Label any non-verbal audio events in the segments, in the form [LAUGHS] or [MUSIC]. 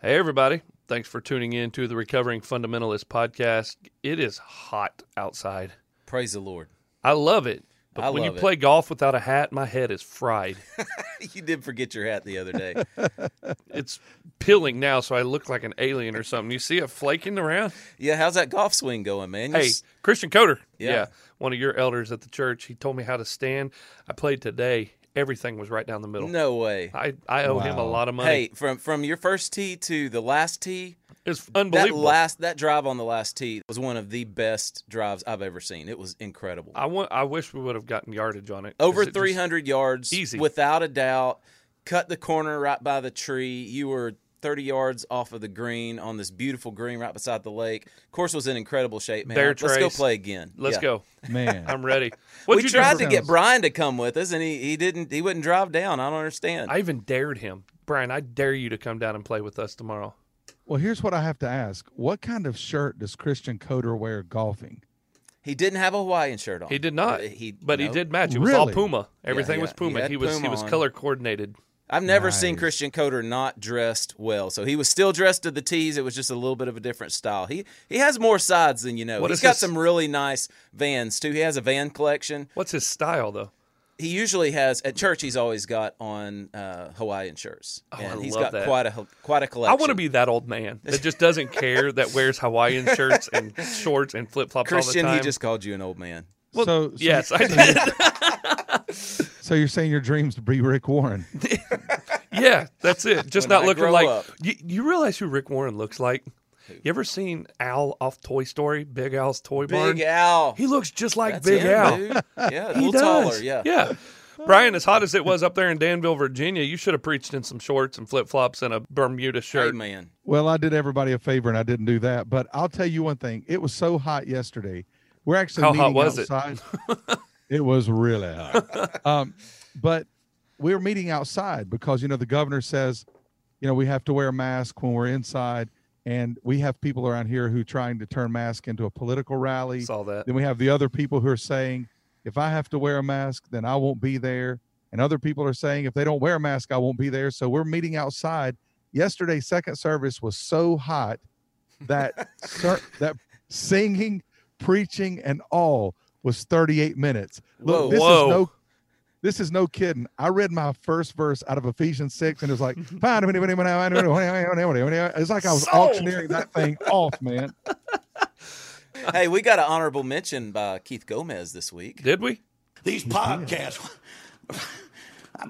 Hey, everybody. Thanks for tuning in to the Recovering Fundamentalist podcast. It is hot outside. Praise the Lord. I love it. But I when you it. play golf without a hat, my head is fried. [LAUGHS] you did forget your hat the other day. [LAUGHS] it's peeling now, so I look like an alien or something. You see it flaking around? yeah, how's that golf swing going, man? You Hey, s- Christian Coder. Yeah. One of your elders at the church. He told me how to stand. I played today. Everything was right down the middle. no way. I, I owe him a lot of money. Hey, from from your first tee to the last tee, it's that unbelievable. last that drive on the last tee was one of the best drives I've ever seen. It was incredible. I want. I wish we would have gotten yardage on it. Over it 300 yards, Easy. without a doubt. Cut the corner right by the tree. You were 30 yards off of the green on this beautiful green right beside the lake. Course was in incredible shape, man. Bear Let's go play again. Let's Yeah. go. Man, [LAUGHS] I'm ready. What'd we you tried for- to get Brian to come with us, and he, he didn't. He wouldn't drive down. I don't understand. I even dared him, Brian. I dare you to come down and play with us tomorrow. well, here's what I have to ask: What kind of shirt does Christian Coder wear golfing? he didn't have a Hawaiian shirt on. He did not. Uh, He, but he did match. It was all Really? Puma. Everything yeah, was Puma. had He, was he was on. color coordinated. I've never seen Christian Coder not dressed well. So he was still dressed to the tees. It was just a little bit of a different style. He he has more sides than you know. What He's is got his- some really nice vans too. He has a van collection. What's his style though? He usually has at church. He's always got on uh, Hawaiian shirts, Oh, and I he's love got that. quite a quite a I collection. I want to be that old man that just doesn't care that wears Hawaiian shirts and [LAUGHS] shorts and flip flops all the Christian. time. He just called you an old man. Well, so, so yes, I [LAUGHS] did. [LAUGHS] So you're saying your dreams to be Rick Warren? [LAUGHS] yeah, that's it. Just When not I looking grow like. up. You, you realize who Rick Warren looks like? You ever seen Al off Toy Story? Big Al's Toy Barn. Big Al. He looks just like That's Big him, Al. dude. Yeah, a He little does. taller. Yeah. Yeah. Brian, as hot as it was up there in Danville, Virginia, you should have preached in some shorts and flip flops and a Bermuda shirt. Hey, man. Well, I did everybody a favor and I didn't do that. But I'll tell you one thing: it was so hot yesterday. We're actually How hot meeting was it? outside. [LAUGHS] It? was really hot. [LAUGHS] um, but we were meeting outside because you know the governor says, you know, we have to wear a mask when we're inside, and we have people around here who are trying to turn mask into a political rally. Saw that. Then we have the other people who are saying, if I have to wear a mask, then I won't be there. And other people are saying, if they don't wear a mask, I won't be there. So we're meeting outside. Yesterday, second service was so hot that [LAUGHS] ser- that singing, preaching, and all was 38 minutes. Look, Whoa. this Whoa. is no this is no kidding. I read my first verse out of Ephesians 6 and it was like, [LAUGHS] fine. it's like I was Sold. auctioneering that thing [LAUGHS] off, man. Hey, we got an honorable mention by Keith Gomez this week. Did we? These podcasts,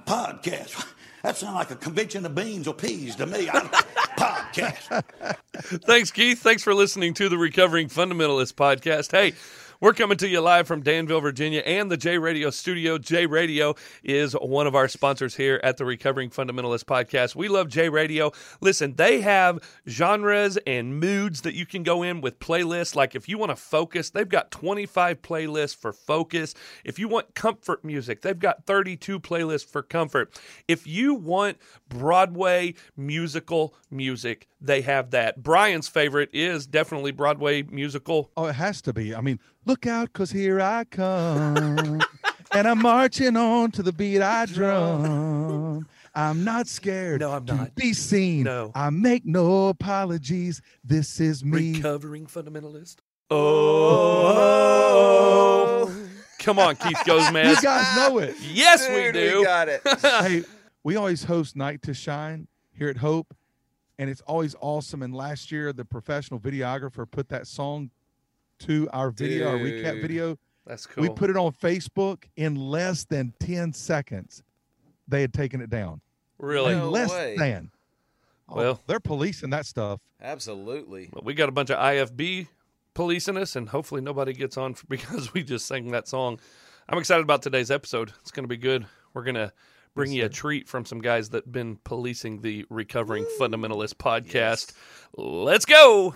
podcasts, [LAUGHS] that sounds like a convention of beans or peas to me. I, podcast. Thanks, Keith. Thanks for listening to the Recovering Fundamentalist podcast. Hey, we're coming to you live from Danville, Virginia, and the J Radio studio. J Radio is one of our sponsors here at the Recovering Fundamentalist podcast. We love J Radio. Listen, they have genres and moods that you can go in with playlists. Like if you want to focus, they've got 25 playlists for focus. If you want comfort music, they've got 32 playlists for comfort. If you want Broadway musical music, they have that. Brian's favorite is definitely Broadway musical. Oh, it has to be. I mean, look out, cause here I come, and I'm marching on to the beat I drum. I'm not scared. No, I'm to not. Be seen. No. I make no apologies. This is me. Recovering fundamentalist. Oh, oh. come on, Keith goes, You man. guys know it. Yes, we Dude, do. got it. [LAUGHS] hey, we always host Night to Shine here at Hope, and it's always awesome. And last year, the professional videographer put that song to our video, our recap video. That's cool. We put it on Facebook in less than 10 seconds. They had taken it down. really. No less way. than. Oh, Well- they're policing that stuff. Absolutely. But we got a bunch of IFB policing us, and hopefully nobody gets on [LAUGHS] because we just sang that song. I'm excited about today's episode. It's going to be good. We're going to bring you a treat from some guys that have been policing the Recovering Fundamentalist podcast. Let's go.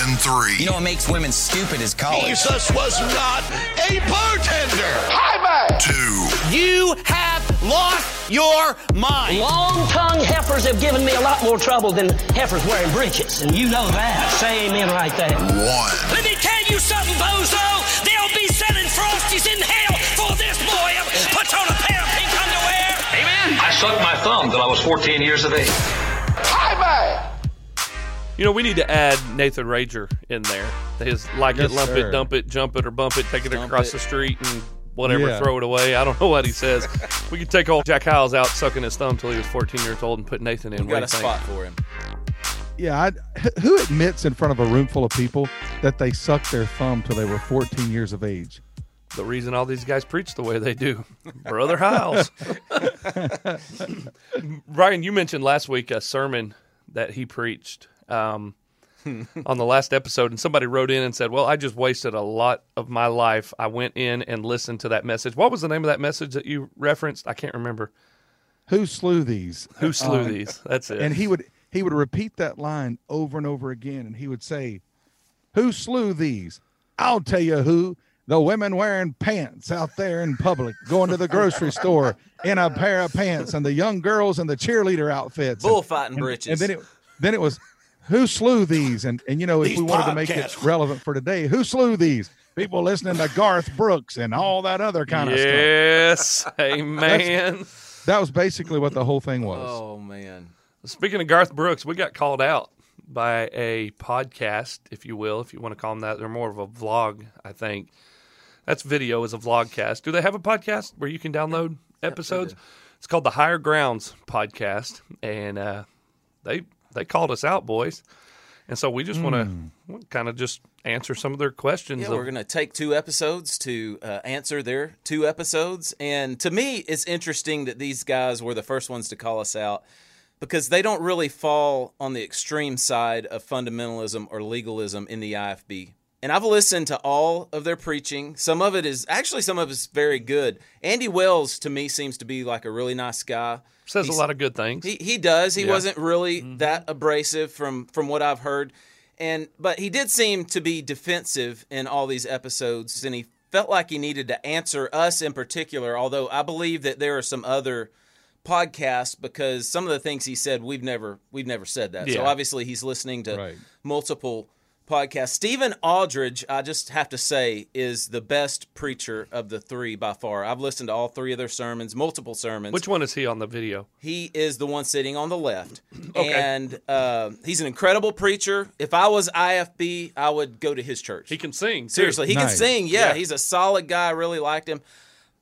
Starts in three, You know what makes women stupid is college. Jesus was not a bartender. two, You have lost your mind. Long-tongued heifers have given me a lot more trouble than heifers wearing breeches, and you know that. Say amen right there. One. Let me tell you something, bozo. They'll be selling Frosties in hell for this boy who puts on a pair of pink underwear. Amen. I sucked my thumb till I was 14 years of age. You know, we need to add Nathan Rager in there. His like Yes, it, lump sir. it, dump it, jump it, or bump it, take it Dump across it. the street and whatever, Yeah. throw it away. I don't know what he says. [LAUGHS] we could take old Jack Hyles out sucking his thumb till he was 14 years old and put Nathan in. We What got a think? spot for him. Yeah, I, who admits in front of a room full of people that they sucked their thumb till they were 14 years of age? The reason all these guys preach the way they do, Brother Hyles. [LAUGHS] [LAUGHS] Ryan, you mentioned last week a sermon that he preached um, [LAUGHS] on the last episode, and somebody wrote in and said, "Well, I just wasted a lot of my life. I went in and listened to that message. What was the name of that message that you referenced? I can't remember. Who slew these? Who slew Um, these? That's it. And he would he would repeat that line over and over again, and he would say, "Who slew these? I'll tell you who." The women wearing pants out there in public, going to the grocery store in a pair of pants, and the young girls in the cheerleader outfits, Bullfighting and, britches. And then it then it was who slew these, and and you know if These we wanted to make it relevant for today, who slew these? People listening to Garth Brooks and all that other kind of stuff. yes, [LAUGHS] amen. That was basically what the whole thing was. oh man. Speaking of Garth Brooks, we got called out by a podcast, if you will, if you want to call them that. They're more of a vlog, I think. That's video is a vlogcast. Do they have a podcast where you can download episodes? It's called the Higher Grounds podcast, and uh, they they called us out, boys. And so we just want to kind of just answer some of their questions. Yeah, of- we're going to take two episodes to uh, answer their two episodes. And to me, it's interesting that these guys were the first ones to call us out because they don't really fall on the extreme side of fundamentalism or legalism in the IFB. And I've listened to all of their preaching. Some of it is actually some of it's very good. Andy Wells to me seems to be like a really nice guy. says He's- a lot of good things. He he does. He Yeah. wasn't really mm-hmm. that abrasive from from what I've heard, and but he did seem to be defensive in all these episodes, and he felt like he needed to answer us in particular. Although I believe that there are some other podcasts because some of the things he said we've never we've never said that. So obviously he's listening to Right. multiple podcasts. Stephen Aldridge, I just have to say, is the best preacher of the three by far. I've listened to all three of their sermons, multiple sermons. Which one is he on the video? He is the one sitting on the left, [CLEARS THROAT] Okay. and uh, he's an incredible preacher. If I was IFB, I would go to his church. He can sing. too. Seriously, he can Nice. sing. Yeah, Yeah. he's a solid guy. I really liked him.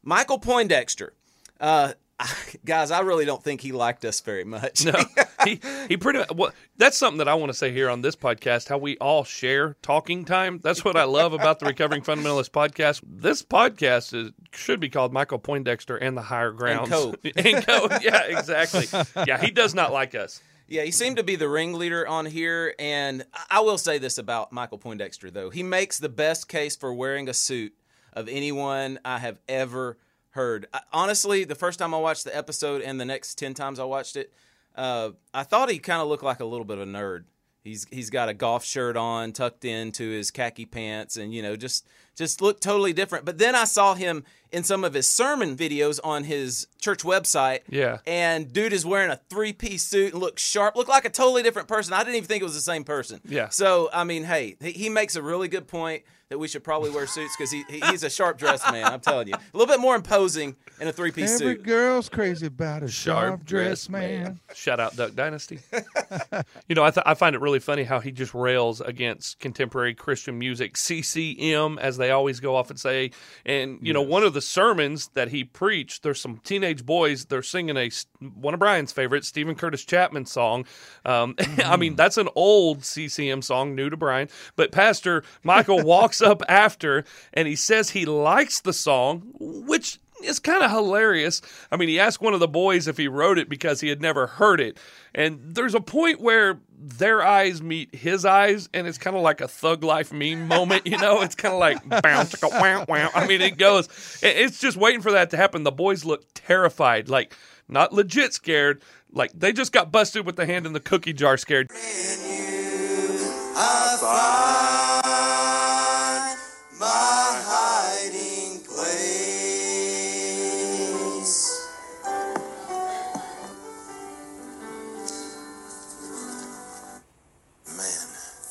Michael Poindexter. Uh, [LAUGHS] guys, I really don't think he liked us very much. No, [LAUGHS] he he pretty. Well, that's something that I want to say here on this podcast. How we all share talking time. That's what I love about the Recovering Fundamentalist podcast. This podcast is, should be called Michael Poindexter and the Higher Grounds. Co. [LAUGHS] and Co. Yeah, exactly. Yeah, he does not like us. Yeah, he seemed to be the ringleader on here. And I- I will say this about Michael Poindexter, though. He makes the best case for wearing a suit of anyone I have ever heard. I, honestly, the first time I watched the episode and the next 10 times I watched it, uh, I thought he kind of looked like a little bit of a nerd. He's he's got a golf shirt on, tucked into his khaki pants, and you know just just looked totally different. But then I saw him in some of his sermon videos on his church website. Yeah. and dude is wearing a three piece suit and looks sharp, looked like a totally different person. I didn't even think it was the same person. Yeah. So I mean, hey, he, he makes a really good point that we should probably wear suits because he, he he's a sharp dressed man. I'm telling you, a little bit more imposing in a three piece suit. Every girl's crazy about a sharp dressed man. Shout out Duck Dynasty. [LAUGHS] you know, I, th- I find it really funny how he just rails against contemporary Christian music, CCM, as they always go off and say. And you know, one of the sermons that he preached, there's some teenage boys. They're singing a one of Brian's favorites, Steven Curtis Chapman song. Um, [LAUGHS] I mean, that's an old CCM song, new to Brian. But Pastor Michael walks up after and he says he likes the song, which is kind of hilarious. I mean, he asked one of the boys if he wrote it because he had never heard it. And there's a point where their eyes meet his eyes, and it's kind of like a thug life meme moment, you know? It's kind of like [LAUGHS] bounce, wow, wow. I mean, it goes, it's just waiting for that to happen. The boys look terrified, like not legit scared, like they just got busted with the hand in the cookie jar scared.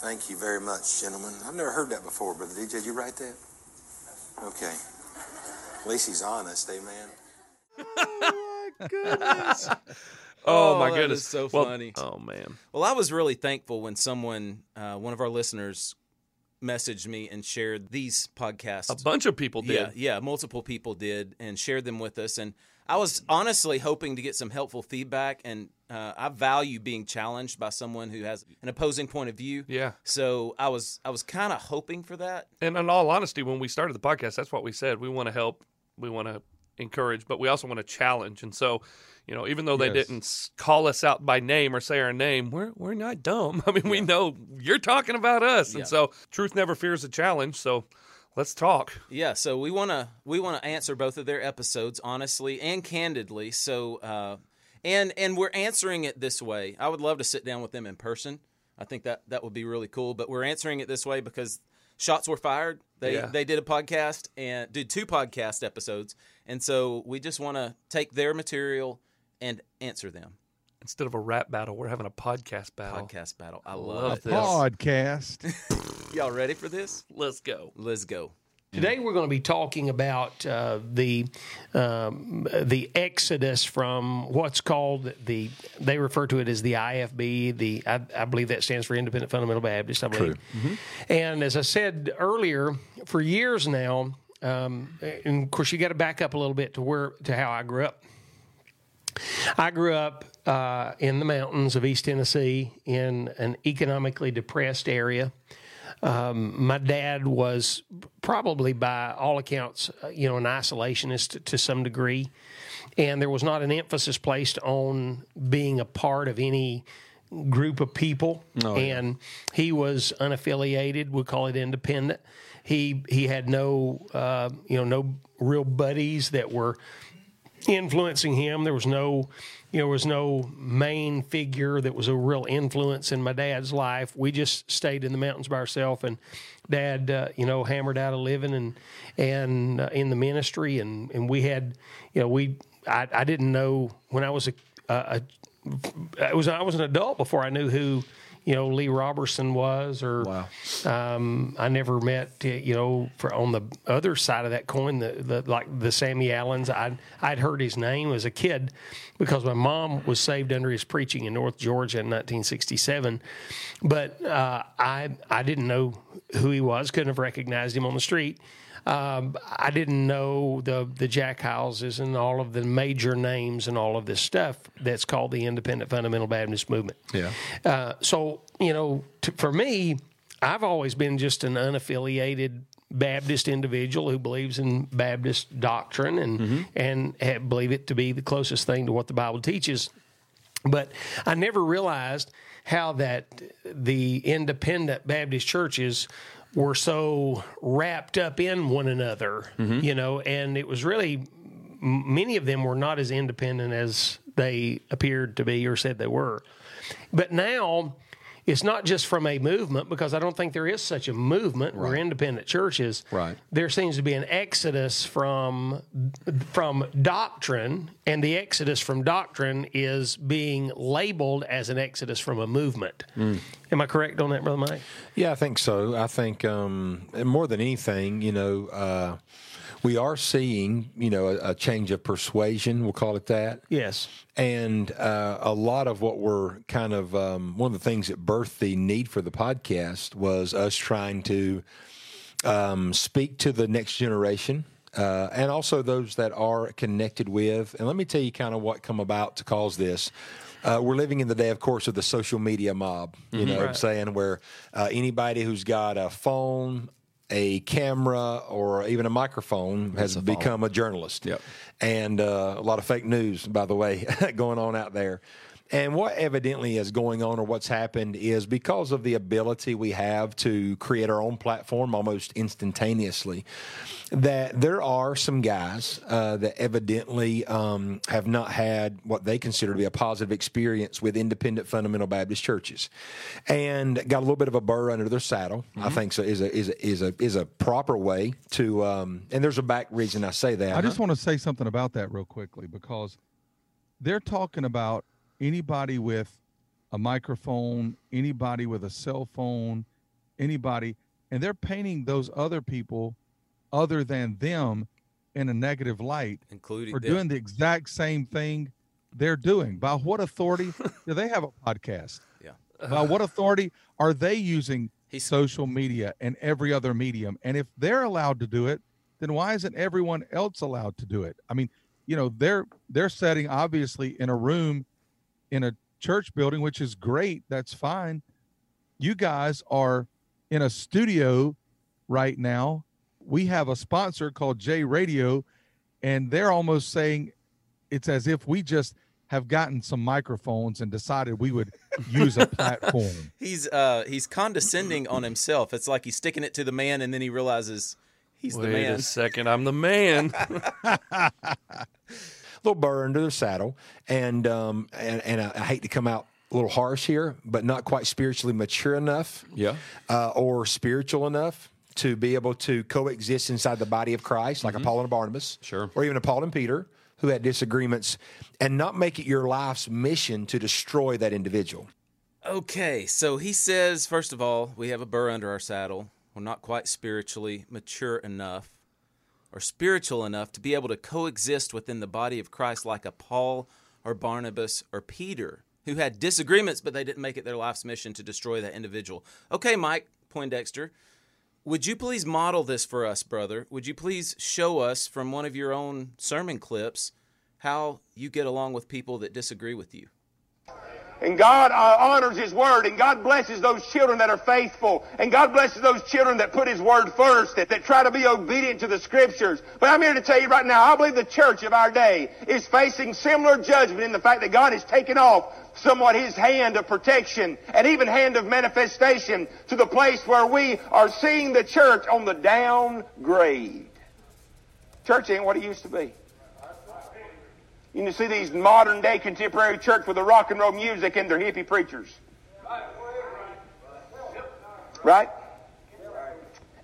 Thank you very much, gentlemen. I've never heard that before, Brother DJ. Did you write that? Okay. At least he's honest, amen. [LAUGHS] Oh my goodness. Oh, my that goodness. is so Well, funny. Oh man. Well, I was really thankful when someone, uh, one of our listeners, messaged me and shared these podcasts. A bunch of people did. Yeah, yeah, multiple people did and shared them with us. And I was honestly hoping to get some helpful feedback. And uh, I value being challenged by someone who has an opposing point of view. Yeah. So I was, I was kind of hoping for that. And in all honesty, when we started the podcast, that's what we said. We want to help, we want to encourage, but we also want to challenge. And so, you know, even though they Yes. didn't call us out by name or say our name, we're we're not dumb. [LAUGHS] I mean, we know you're talking about us. Yeah. And so, truth never fears a challenge. So, let's talk. Yeah, so we want to we want to answer both of their episodes honestly and candidly. So uh, and and we're answering it this way. I would love to sit down with them in person. I think that that would be really cool. But we're answering it this way because shots were fired. They Yeah. they did a podcast and did two podcast episodes, and so we just want to take their material and answer them. Instead of a rap battle, we're having a podcast battle. Podcast battle. I Love love, this. Podcast. [LAUGHS] Y'all ready for this? Let's go. Let's go. Today we're going to be talking about uh, the um, the exodus from what's called the they refer to it as the IFB. The I, I believe that stands for Independent Fundamental Baptist. I believe. And as I said earlier, for years now, um, and of course you got to back up a little bit to where to how I grew up. I grew up uh, in the mountains of East Tennessee in an economically depressed area. Um, my dad was probably, by all accounts, uh, you know, an isolationist to some degree, and there was not an emphasis placed on being a part of any group of people. And he was unaffiliated. We call it independent. He he had no uh, you know no real buddies that were influencing him. There was no, you know, there was no main figure that was a real influence in my dad's life. We just stayed in the mountains by ourselves, and dad, uh, you know, hammered out a living and and uh, in the ministry, and and we had, you know, we I, I didn't know when I was a, a, a I was I was an adult before I knew who. You know Lee Roberson was, or um, I never met. You know, for on the other side of that coin, the, the like the Sammy Allens. I I'd heard his name as a kid because my mom was saved under his preaching in North Georgia in 1967, but uh, I I didn't know who he was. Couldn't have recognized him on the street. Um, I didn't know the the Jack Houses and all of the major names and all of this stuff that's called the Independent Fundamental Baptist Movement. Yeah. Uh, so you know, t- for me, I've always been just an unaffiliated Baptist individual who believes in Baptist doctrine and and ha- believe it to be the closest thing to what the Bible teaches. But I never realized how that the independent Baptist churches were so wrapped up in one another, mm-hmm. you know, and it was really many of them were not as independent as they appeared to be or said they were. But now it's not just from a movement because I don't think there is such a movement where independent churches. Right. There seems to be an exodus from from doctrine, and the exodus from doctrine is being labeled as an exodus from a movement. Am I correct on that, brother Mike? Yeah, I think so. I think um, more than anything, you know, uh, we are seeing, you know, a, a change of persuasion. We'll call it that. Yes. And uh, a lot of what we're kind of um, one of the things that birthed the need for the podcast was us trying to um, speak to the next generation. Uh, and also those that are connected with. And let me tell you kind of what come about to cause this. Uh, we're living in the day, of course, of the social media mob. You know what I'm saying? Where uh, anybody who's got a phone, a camera, or even a microphone has become a journalist. Yep. And uh, a lot of fake news, by the way, [LAUGHS] going on out there. And what evidently is going on or what's happened is because of the ability we have to create our own platform almost instantaneously, that there are some guys uh, that evidently um, have not had what they consider to be a positive experience with independent fundamental Baptist churches, and got a little bit of a burr under their saddle. I think so is a is a is a is a proper way to. Um, and there's a back reason I say that. I just want to say something about that real quickly because they're talking about anybody with a microphone, anybody with a cell phone, anybody, and they're painting those other people other than them in a negative light including for yeah. doing the exact same thing they're doing. By what authority [LAUGHS] do they have a podcast? Yeah. By what authority are they using social media and every other medium? And if they're allowed to do it, then why isn't everyone else allowed to do it? I mean, you know, they're they're setting obviously in a room in a church building, which is great. That's fine. You guys are in a studio right now. We have a sponsor called J Radio, and they're almost saying it's as if we just have gotten some microphones and decided we would use a [LAUGHS] platform. He's uh he's condescending on himself. It's like he's sticking it to the man, and then he realizes he's Wait the man. Wait a second, I'm the man. [LAUGHS] [LAUGHS] little burr under the saddle, and um, and, and I, I hate to come out a little harsh here, but not quite spiritually mature enough, yeah, uh, or spiritual enough to be able to coexist inside the body of Christ, like a Paul and a Barnabas, sure, or even a Paul and Peter who had disagreements, and not make it your life's mission to destroy that individual. Okay, so he says, first of all, we have a burr under our saddle. We're not quite spiritually mature enough or spiritual enough to be able to coexist within the body of Christ like a Paul or Barnabas or Peter, who had disagreements, but they didn't make it their life's mission to destroy that individual. Okay, Mike Poindexter, would you please model this for us, brother? Would you please show us from one of your own sermon clips how you get along with people that disagree with you? And God uh, honors His Word, and God blesses those children that are faithful, and God blesses those children that put His Word first, that, that try to be obedient to the Scriptures. But I'm here to tell you right now, I believe the church of our day is facing similar judgment in the fact that God has taken off somewhat His hand of protection and even hand of manifestation to the place where we are seeing the church on the downgrade. Church ain't what it used to be. You can see these modern day contemporary church with the rock and roll music and their hippie preachers. Right?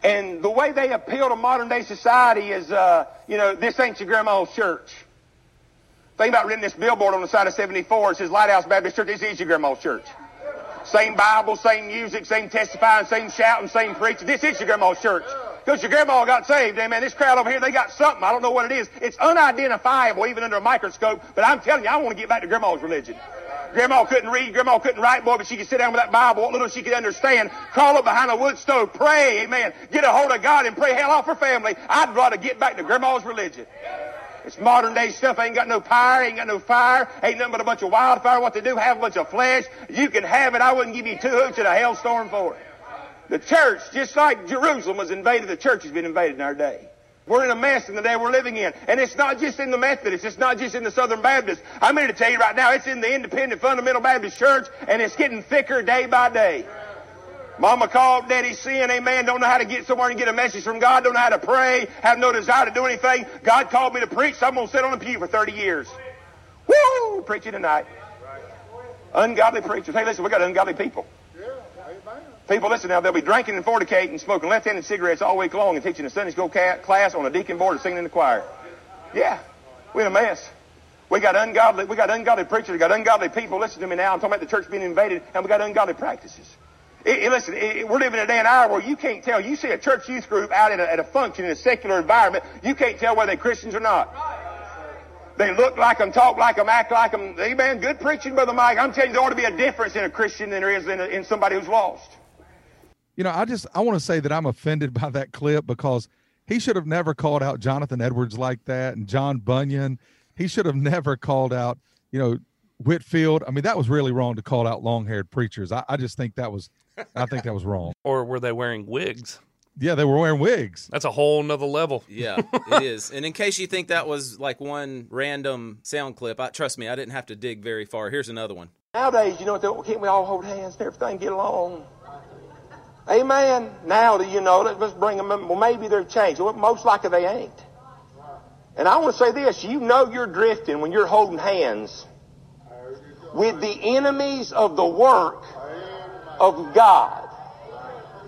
And the way they appeal to modern day society is, uh, you know, this ain't your grandma's church. Think about reading this billboard on the side of 74. It says Lighthouse Baptist Church. This is your grandma's church. Same Bible, same music, same testifying, same shouting, same preaching. This is your grandma's church. Because your grandma got saved, amen. This crowd over here, they got something. I don't know what it is. It's unidentifiable even under a microscope, but I'm telling you, I want to get back to grandma's religion. Grandma couldn't read, grandma couldn't write, boy, but she could sit down with that Bible, what little she could understand, crawl up behind a wood stove, pray, amen, get a hold of God and pray hell off her family. I'd rather get back to grandma's religion. It's modern day stuff. Ain't got no power, ain't got no fire, ain't nothing but a bunch of wildfire. What they do, have a bunch of flesh. You can have it. I wouldn't give you two hoots in a hailstorm for it. The church, just like Jerusalem was invaded, the church has been invaded in our day. We're in a mess in the day we're living in. And it's not just in the Methodists. It's not just in the Southern Baptists. I'm here to tell you right now, it's in the Independent Fundamental Baptist Church, and it's getting thicker day by day. Mama called, daddy sin, amen. Don't know how to get somewhere and get a message from God. Don't know how to pray. Have no desire to do anything. God called me to preach, so I'm going to sit on a pew for 30 years. Woo! Preaching tonight. Ungodly preachers. Hey, listen, we got ungodly people. People, listen now, they'll be drinking and fornicating, smoking left-handed cigarettes all week long and teaching a Sunday school class on a deacon board and singing in the choir. Yeah, we're in a mess. We got ungodly, we got ungodly preachers, we got ungodly people. Listen to me now. I'm talking about the church being invaded, and we got ungodly practices. It, it, listen, it, we're living in a day and hour where you can't tell. You see a church youth group out a, at a function in a secular environment, you can't tell whether they're Christians or not. They look like them, talk like them, act like them. Amen. Good preaching, Brother Mike. I'm telling you, there ought to be a difference in a Christian than there is in, a, in somebody who's lost. You know, I just I want to say that I'm offended [LAUGHS] by that clip because he should have never called out Jonathan Edwards like that and John Bunyan. He should have [LAUGHS] never called out, you know, Whitefield. I mean, that was really wrong to call out long-haired preachers. I, I just think that was I think that was wrong. [LAUGHS] Or were they wearing wigs? Yeah, they were wearing wigs. That's a whole nother level. Yeah, it is. And in case you think that was like one random sound clip, I, trust me, I didn't have to dig very far. Here's another one. Nowadays, you know, can't we all hold hands and everything get along? Amen. Now, do you know that? Let's bring them. In. Well, maybe they're changed. Well, most likely they ain't. And I want to say this: you know you're drifting when you're holding hands with the enemies of the work of God.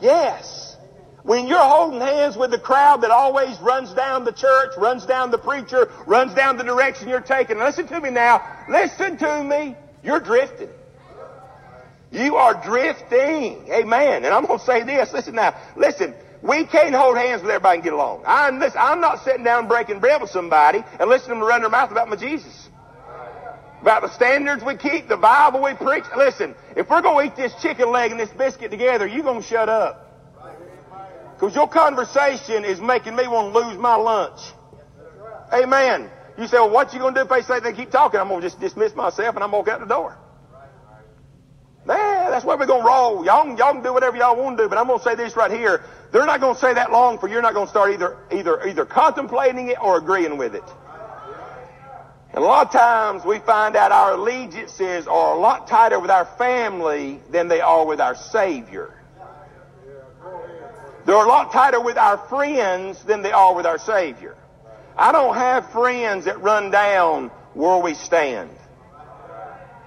Yes. When you're holding hands with the crowd that always runs down the church, runs down the preacher, runs down the direction you're taking. Listen to me now. Listen to me. You're drifting. You are drifting. Amen. And I'm going to say this. Listen now. Listen. We can't hold hands with everybody and get along. I'm, listen, I'm not sitting down breaking bread with somebody and listening to them run their mouth about my Jesus. About the standards we keep, the Bible we preach. Listen, if we're going to eat this chicken leg and this biscuit together, you're going to shut up. Because your conversation is making me want to lose my lunch. Amen. You say, well, what you going to do if they say they keep talking? I'm going to just dismiss myself and I'm going to walk out the door. Man, that's where we're going to roll. Y'all, y'all can do whatever y'all want to do, but I'm going to say this right here. They're not going to say that long for you're not going to start either, either, either contemplating it or agreeing with it. And a lot of times we find out our allegiances are a lot tighter with our family than they are with our Savior. They're a lot tighter with our friends than they are with our Savior. I don't have friends that run down where we stand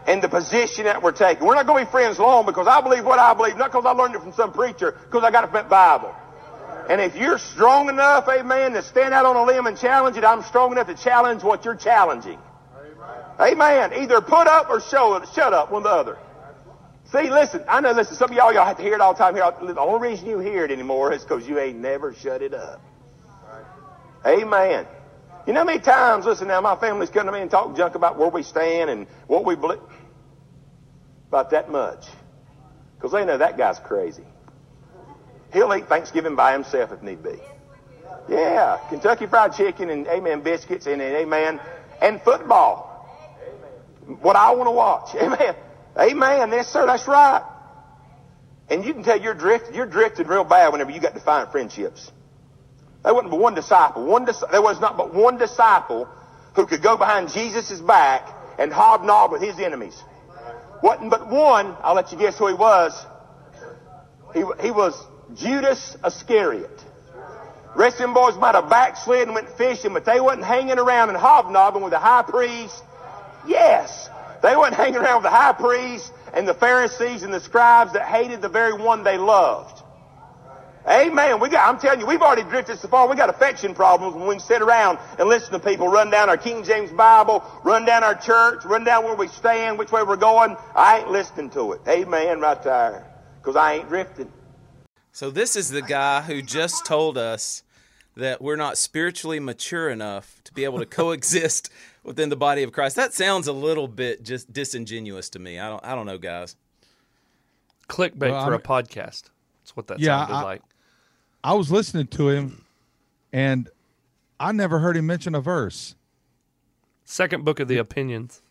and the position that we're taking. We're not going to be friends long because I believe what I believe, not because I learned it from some preacher, because I got it the Bible. And if you're strong enough, amen, to stand out on a limb and challenge it, I'm strong enough to challenge what you're challenging. Amen. Either put up or show shut up, one or the other. See, listen, I know, listen, some of y'all, y'all have to hear it all the time. Here, the only reason you hear it anymore is because you ain't never shut it up. Amen. You know how many times, listen now, my family's come to me and talk junk about where we stand and what we believe. About that much. Because they know that guy's crazy. He'll eat Thanksgiving by himself if need be. Yeah, Kentucky Fried Chicken and amen biscuits and, amen and football. What I want to watch. [LAUGHS] Amen. Amen. Yes, sir. That's right. And you can tell you're drifting. You're drifting real bad whenever you got defiant friendships. There wasn't but one disciple. One there was not but one disciple who could go behind Jesus' back and hobnob with his enemies. Wasn't but one. I'll let you guess who he was. He, he was Judas Iscariot. Rest of them boys might have backslid and went fishing, but they wasn't hanging around and hobnobbing with the high priest. Yes. They wasn't hanging around with the high priest and the Pharisees and the scribes that hated the very one they loved. Amen. We got, I'm telling you, we've already drifted so far. We got affection problems when we sit around and listen to people run down our King James Bible, run down our church, run down where we stand, which way we're going. I ain't listening to it. Amen. Right there. Because I ain't drifting. So this is the guy who just told us that we're not spiritually mature enough to be able to coexist [LAUGHS] within the body of Christ. That sounds a little bit just disingenuous to me. I don't I don't know, guys. Clickbait Well, for I'm- a podcast. That's what that Yeah, sounded I- like. I was listening to him, and I never heard him mention a verse. Second book of the opinions.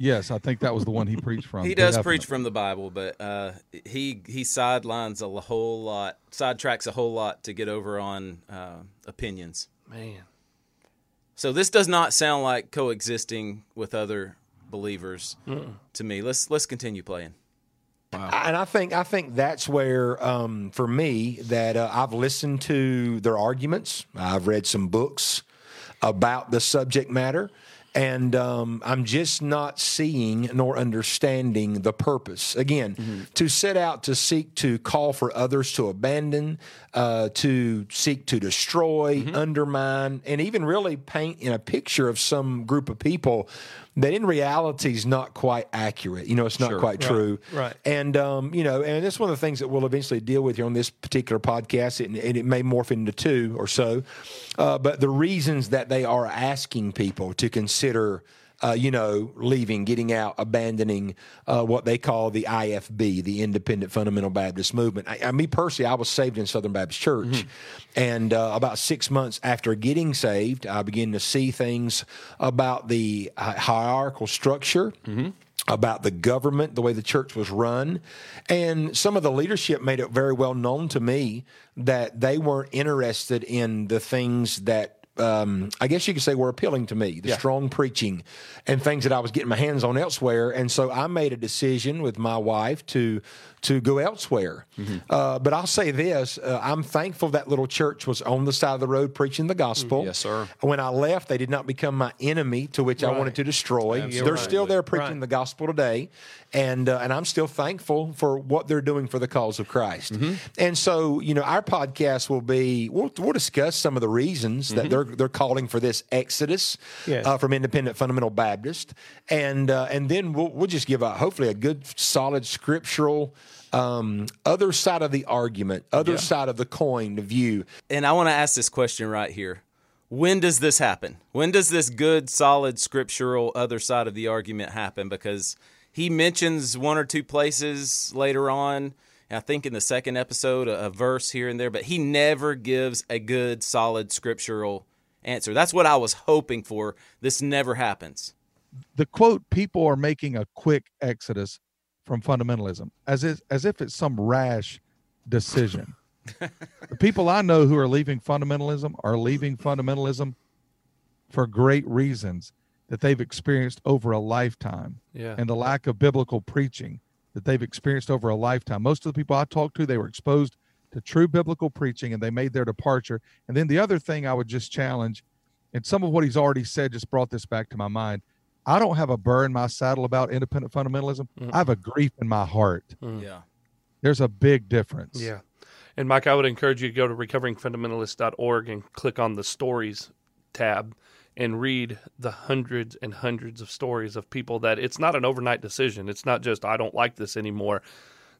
Yes, I think that was the one he preached from. He does Definitely. preach from the Bible, but uh, he he sidelines a whole lot, sidetracks a whole lot to get over on uh, opinions. Man. So this does not sound like coexisting with other believers Mm-mm. to me. Let's let's continue playing. And I think I think that's where, um, for me, that uh, I've listened to their arguments. I've read some books about the subject matter, and um, I'm just not seeing nor understanding the purpose. Again, to set out to seek to call for others to abandon, uh, to seek to destroy, undermine, and even really paint in a picture of some group of people that in reality is not quite accurate. You know, it's not Sure. quite Right. true. Right. And um, you know, and that's one of the things that we'll eventually deal with here on this particular podcast, and, and it may morph into two or so. Uh, but the reasons that they are asking people to consider. Uh, you know, leaving, getting out, abandoning uh, what they call the IFB, the Independent Fundamental Baptist Movement. I, I, me personally, I was saved in Southern Baptist Church, and uh, about six months after getting saved, I began to see things about the hi- hierarchical structure about the government, the way the church was run. And some of the leadership made it very well known to me that they weren't interested in the things that. Um, I guess you could say were appealing to me, the strong preaching and things that I was getting my hands on elsewhere. And so I made a decision with my wife to to go elsewhere. Uh, but I'll say this: uh, I'm thankful that little church was on the side of the road preaching the gospel. Yes, sir. When I left, they did not become my enemy, to which I wanted to destroy. Absolutely. They're still there preaching Right. the gospel today, and uh, and I'm still thankful for what they're doing for the cause of Christ. Mm-hmm. And so, you know, our podcast will be we'll, we'll discuss some of the reasons that Mm-hmm. they're they're calling for this exodus Yes. uh, from Independent Fundamental Baptist, and uh, and then we'll, we'll just give a hopefully a good solid scriptural um, other side of the argument, other side of the coin view. And I want to ask this question right here. When does this happen? When does this good, solid, scriptural other side of the argument happen? Because he mentions one or two places later on, I think in the second episode, a, a verse here and there, but he never gives a good, solid, scriptural answer. That's what I was hoping for. This never happens. the quote people are making a quick exodus from fundamentalism as if, as if it's some rash decision. The people i know who are leaving fundamentalism are leaving fundamentalism for great reasons that they've experienced over a lifetime Yeah. and the lack of biblical preaching that they've experienced over a lifetime. Most of the people i talked to they were exposed to true biblical preaching and they made their departure. And then the other thing i would just challenge and some of what he's already said just brought this back to my mind I don't have a burr in my saddle about independent fundamentalism. I have a grief in my heart. Mm. Yeah. There's a big difference. Yeah. And Mike, I would encourage you to go to recoveringfundamentalist.org and click on the stories tab and read the hundreds and hundreds of stories of people that it's not an overnight decision. It's not just I don't like this anymore.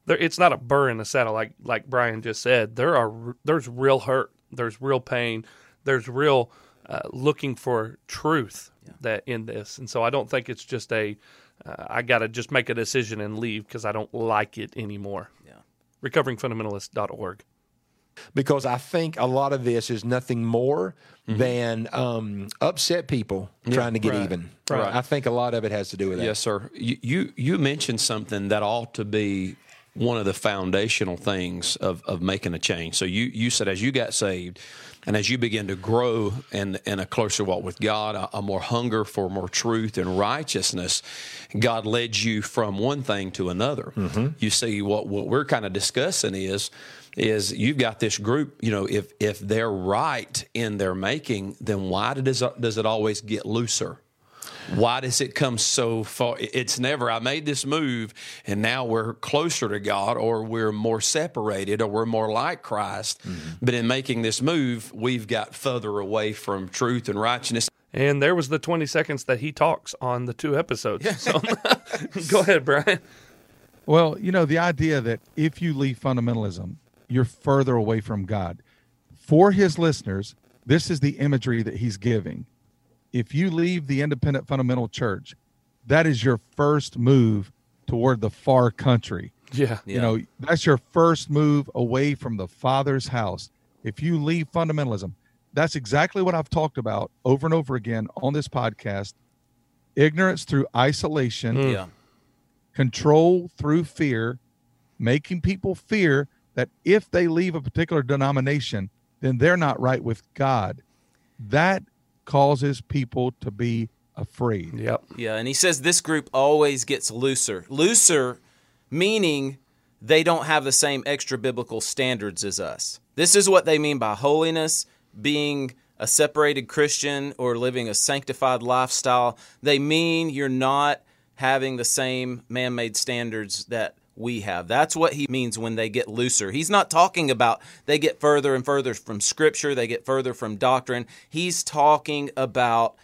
There, it's not a burr in the saddle like like Brian just said. There are there's real hurt. There's real pain. There's real uh, looking for truth that in this. And so I don't think it's just a uh, I got to just make a decision and leave because I don't like it anymore. Yeah. Recoveringfundamentalist.org. because I think a lot of this is nothing more Mm-hmm. than um, upset people trying to get right. even. Right. I think a lot of it has to do with that. Yes, sir. You, you you mentioned something that ought to be one of the foundational things of, of making a change. So you you said as you got saved, and as you begin to grow in in a closer walk with God, a, a more hunger for more truth and righteousness, God led you from one thing to another. Mm-hmm. You see, what what we're kind of discussing is is you've got this group. You know, if if they're right in their making, then why does does it always get looser? Why does it come so far? It's never, I made this move and now we're closer to God or we're more separated or we're more like Christ. Mm-hmm. But in making this move, we've got further away from truth and righteousness. And there was the 20 seconds that he talks on the two episodes. So [LAUGHS] go ahead, Brian. Well, you know, the idea that if you leave fundamentalism, you're further away from God. For his listeners, this is the imagery that he's giving. If you leave the independent fundamental church, that is your first move toward the far country. Yeah. You know, that's your first move away from the Father's house. If you leave fundamentalism, that's exactly what I've talked about over and over again on this podcast ignorance through isolation mm. Yeah. control through fear, making people fear that if they leave a particular denomination, then they're not right with God. That causes people to be afraid. Yep. Yeah, and he says this group always gets looser. Looser meaning they don't have the same extra biblical standards as us. This is what they mean by holiness, being a separated Christian or living a sanctified lifestyle. They mean you're not having the same man made standards that we have. That's what he means when they get looser. He's not talking about they get further and further from Scripture, they get further from doctrine. He's talking about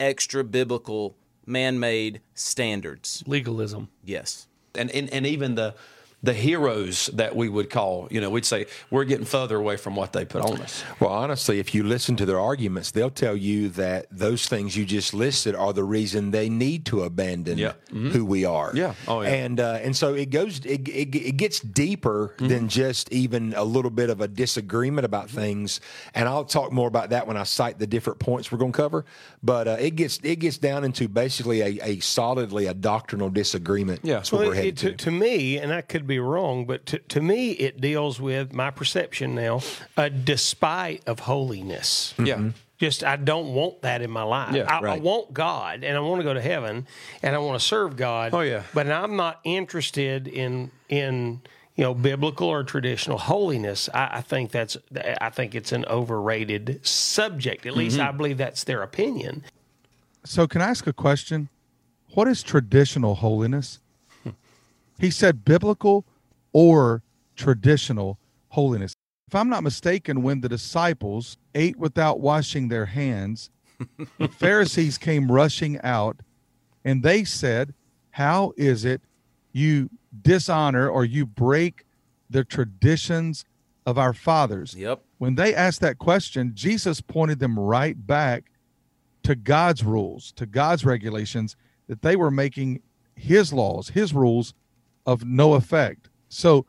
extra biblical man made standards. Legalism. Yes. And, and, and even the, the heroes that we would call, you know, we'd say we're getting further away from what they put on us. Well, honestly, if you listen to their arguments, they'll tell you that those things you just listed are the reason they need to abandon Yeah. Mhm. who we are. Yeah. Oh, yeah. And uh, and so it goes, it, it, it gets deeper Mm-hmm. than just even a little bit of a disagreement about things. And I'll talk more about that when I cite the different points we're going to cover. But uh, it gets it gets down into basically a, a solidly a doctrinal disagreement. Yeah. That's what Well, we're headed it- to, to me, and I could be wrong, but to, to me, it deals with my perception now, a despite of holiness. Mm-hmm. Yeah. Just I don't want that in my life. Yeah, I, I want God, and I want to go to heaven, and I want to serve God. Oh, yeah. but I'm not interested in in you know biblical or traditional holiness. I, I think that's I think it's an overrated subject. At least mm-hmm. I believe that's their opinion. So, can I ask a question? What is traditional holiness? He said biblical or traditional holiness. if I'm not mistaken, when the disciples ate without washing their hands, the [LAUGHS] Pharisees came rushing out and they said, How is it you dishonor or you break the traditions of our fathers? Yep. When they asked that question, Jesus pointed them right back to God's rules, to God's regulations, that they were making his laws, his rules of no effect. So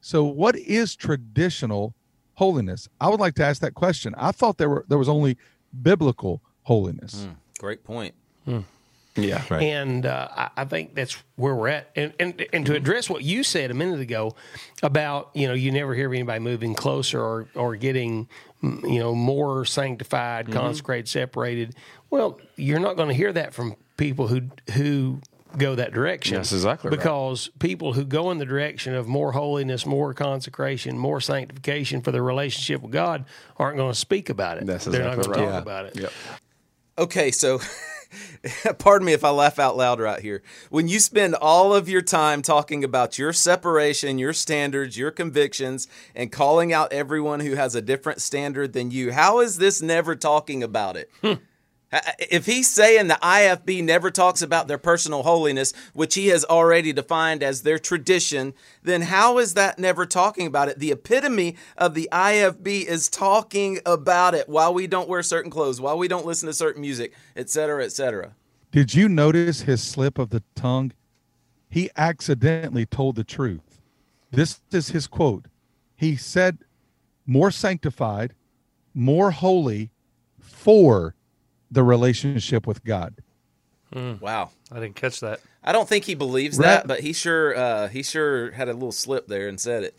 so what is traditional holiness? I would like to ask that question. I thought there were there was only biblical holiness. Mm, great point. Yeah. And uh, I, I think that's where we're at. And, and and to address what you said a minute ago about you know you never hear of anybody moving closer or or getting mm, you know more sanctified, Mhm. consecrated, separated. Well, you're not going to hear that from people who who go that direction. That's exactly right. because people who go in the direction of more holiness, more consecration, more sanctification for their relationship with God aren't going to speak about it. That's They're not exactly going to talk Yeah. about it. Yep. Okay, so [LAUGHS] pardon me if I laugh out loud right here. When you spend all of your time talking about your separation, your standards, your convictions, and calling out everyone who has a different standard than you, how is this never talking about it? Hmm. Uh, uh, if he's saying the IFB never talks about their personal holiness, which he has already defined as their tradition, then how is that never talking about it? The epitome of the IFB is talking about it while we don't wear certain clothes, while we don't listen to certain music, etc., cetera, et cetera. Did you notice his slip of the tongue? He accidentally told the truth. This is his quote. He said, more sanctified, more holy for the relationship with God. Wow. I didn't catch that. I don't think he believes Right. that, but he sure uh, he sure had a little slip there and said it.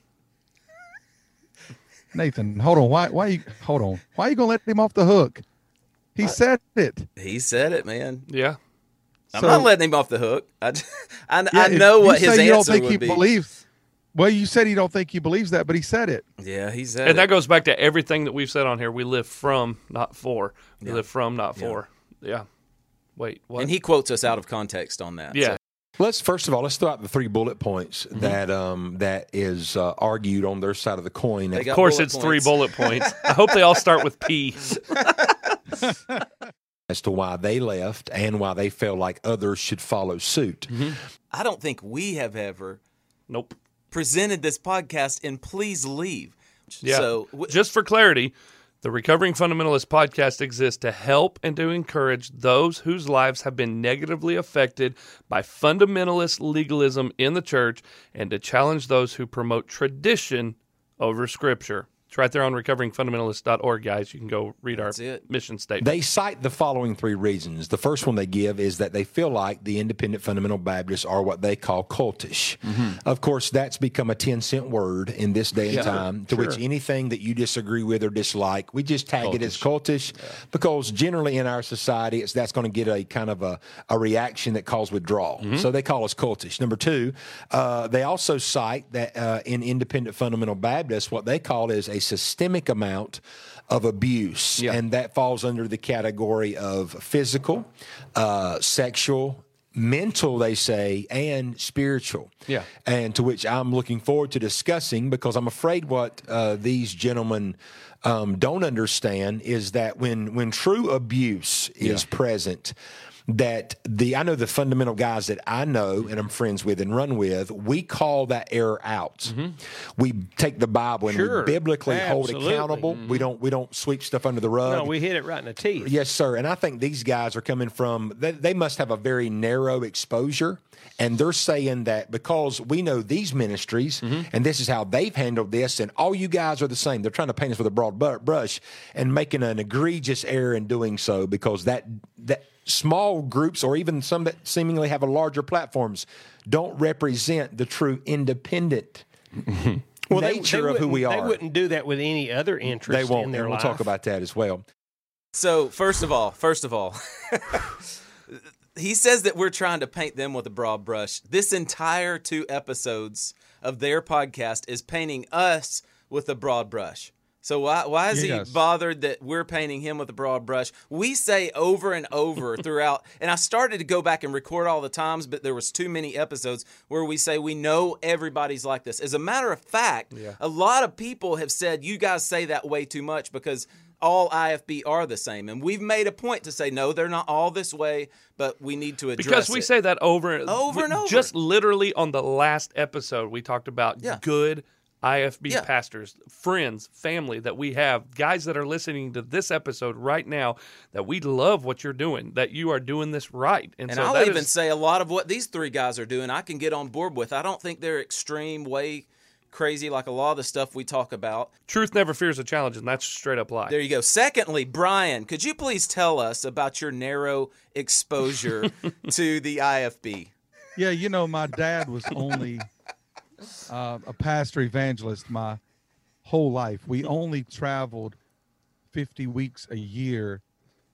Nathan, hold on. Why why you hold on. Why are you gonna let him off the hook? He said it. He said it, man. Yeah. I'm So- not letting him off the hook. I, [LAUGHS] I, Yeah, I if know you what say his you don't answer think would he be. believes. Well, you said you don't think he believes that, but he said it. Yeah, he said it. And that it. goes back to everything that we've said on here. We live from, not for. We Yeah. live from, not Yeah. for. Yeah. Wait, what? And he quotes us out of context on that. Yeah. so- Let's first of all let's throw out the three bullet points Mm-hmm. that um, that is uh, argued on their side of the coin. of course, it's three bullet points. [LAUGHS] I hope they all start with P. [LAUGHS] as to why they left and why they felt like others should follow suit. I don't think we have ever nope presented this podcast in please leave. Yeah. So w- just for clarity, the Recovering Fundamentalist podcast exists to help and to encourage those whose lives have been negatively affected by fundamentalist legalism in the church and to challenge those who promote tradition over scripture. It's right there on recoveringfundamentalist.org, guys. You can go read our mission statement. They cite the following three reasons. The first one they give is that they feel like the independent fundamental Baptists are what they call cultish. Of course, that's become a 10 cent word in this day and Yeah, time, to sure. which anything that you disagree with or dislike, we just tag it as cultish because generally in our society, it's that's going to get a kind of a, a reaction that calls withdrawal. So they call us cultish. Number two, uh, they also cite that uh, in independent fundamental Baptists, what they call is a systemic amount of abuse, and that falls under the category of physical, uh, sexual, mental, they say, and spiritual. Yeah. And to which I'm looking forward to discussing because I'm afraid what uh, these gentlemen um, don't understand is that when when true abuse is present, that the I know the fundamental guys that I know and I'm friends with and run with, we call that error out. Mm-hmm. We take the Bible and Sure. we biblically hold Absolutely. accountable. We mm-hmm. don't we don't sweep stuff under the rug. No, we hit it right in the teeth. Yes, sir. And I think these guys are coming from, they, they must have a very narrow exposure. And they're saying that because we know these ministries mm-hmm. and this is how they've handled this, and all you guys are the same. They're trying to paint us with a broad brush and making an egregious error in doing so because that, that small groups or even some that seemingly have a larger platforms don't represent the true independent [LAUGHS] Well, nature they of who we are. They wouldn't do that with any other interest They won't. in their and we'll talk about that as well. So first of all, first of all, [LAUGHS] he says that we're trying to paint them with a broad brush. This entire two episodes of their podcast is painting us with a broad brush. So why why is Yes. he bothered that we're painting him with a broad brush? We say over and over [LAUGHS] throughout, and I started to go back and record all the times, but there was too many episodes where we say we know everybody's like this. As a matter of fact, a lot of people have said you guys say that way too much because all IFB are the same, and we've made a point to say no, they're not all this way, but we need to address because we it. say that over and Over and over. Just literally on the last episode, we talked about Yeah. good IFB Yeah. pastors, friends, family that we have, guys that are listening to this episode right now. That we love what you're doing. That you are doing this right, and, And so I'll even is- say a lot of what these three guys are doing, I can get on board with. I don't think they're extreme, way crazy like a lot of the stuff we talk about. truth never fears a challenge, and that's straight up lie. There you go. Secondly, Brian, could you please tell us about your narrow exposure [LAUGHS] to the IFB? Yeah, you know, my dad was only uh, a pastor evangelist my whole life. We only traveled 50 weeks a year,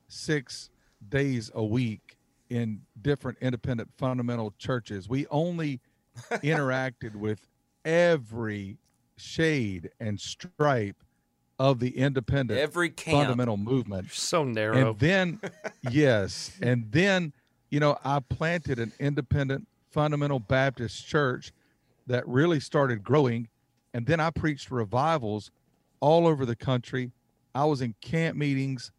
six days a week in different independent fundamental churches. We only [LAUGHS] interacted with every shade and stripe of the independent Every camp. fundamental movement. so narrow. And then, [LAUGHS] yes, and then, you know, I planted an independent fundamental Baptist church that really started growing. And then I preached revivals all over the country. I was in camp meetings.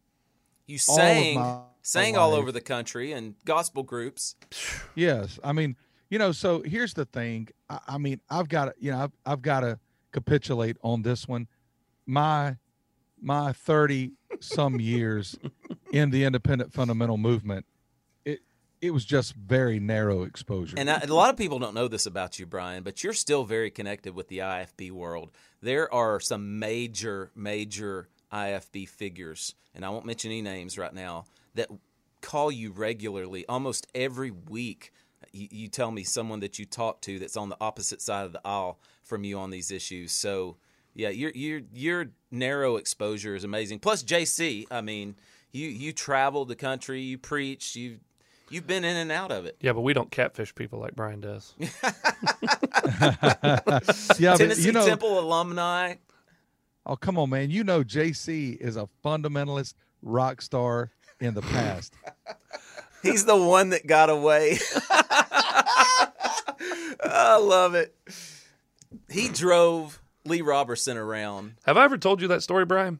You all sang, my sang all over the country and gospel groups. Yes, I mean, you know, so here's the thing. I, I mean, I've got to, you know, I've, I've got to capitulate on this one. My my 30 some [LAUGHS] years in the independent fundamental movement, it was just very narrow exposure. And a lot of people don't know this about you, Brian, but you're still very connected with the IFB world. There are some major, major IFB figures, and I won't mention any names right now, that call you regularly, almost every week. You, you tell me someone that you talk to that's on the opposite side of the aisle from you on these issues. So, yeah, your your your narrow exposure is amazing. Plus, JC, I mean, you you traveled the country, you preached, you you've been in and out of it. yeah, but we don't catfish people like Brian does. [LAUGHS] [LAUGHS] yeah, but Tennessee you know, Temple alumni. oh come on, man, you know, JC is a fundamentalist rock star in the past. [LAUGHS] He's the one that got away. I love it. He drove Lee Roberson around. Have I ever told you that story, Brian?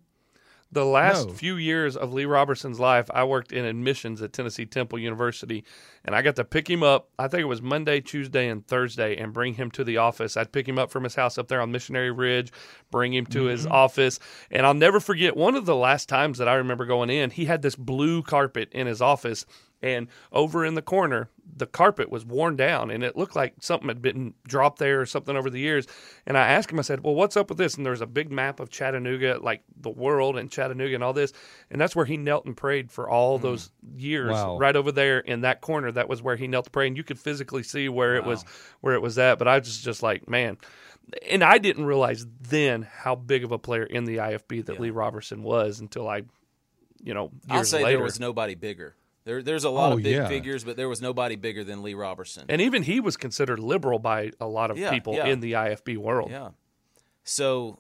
The last No. few years of Lee Roberson's life, I worked in admissions at Tennessee Temple University, and I got to pick him up. I think it was Monday, Tuesday, and Thursday, and bring him to the office. I'd pick him up from his house up there on Missionary Ridge, bring him to his mm-hmm. office, and I'll never forget one of the last times that I remember going in. He had this blue carpet in his office, and over in the corner, the carpet was worn down, and it looked like something had been dropped there or something over the years. And I asked him, I said, "Well, what's up with this?" And there was a big map of Chattanooga, like the world and Chattanooga and all this, and that's where he knelt and prayed for all hmm. those years, Wow. right over there in that corner. That was where he knelt to pray, and you could physically see where it was, where it was at. But I was just like, man. And I didn't realize then how big of a player in the IFB that Lee Roberson was until I, you know, years I'll say later. there was nobody bigger. There, there's a lot Oh, of big yeah. figures, but there was nobody bigger than Lee Roberson. And even he was considered liberal by a lot of Yeah, people yeah. in the IFB world. Yeah. So,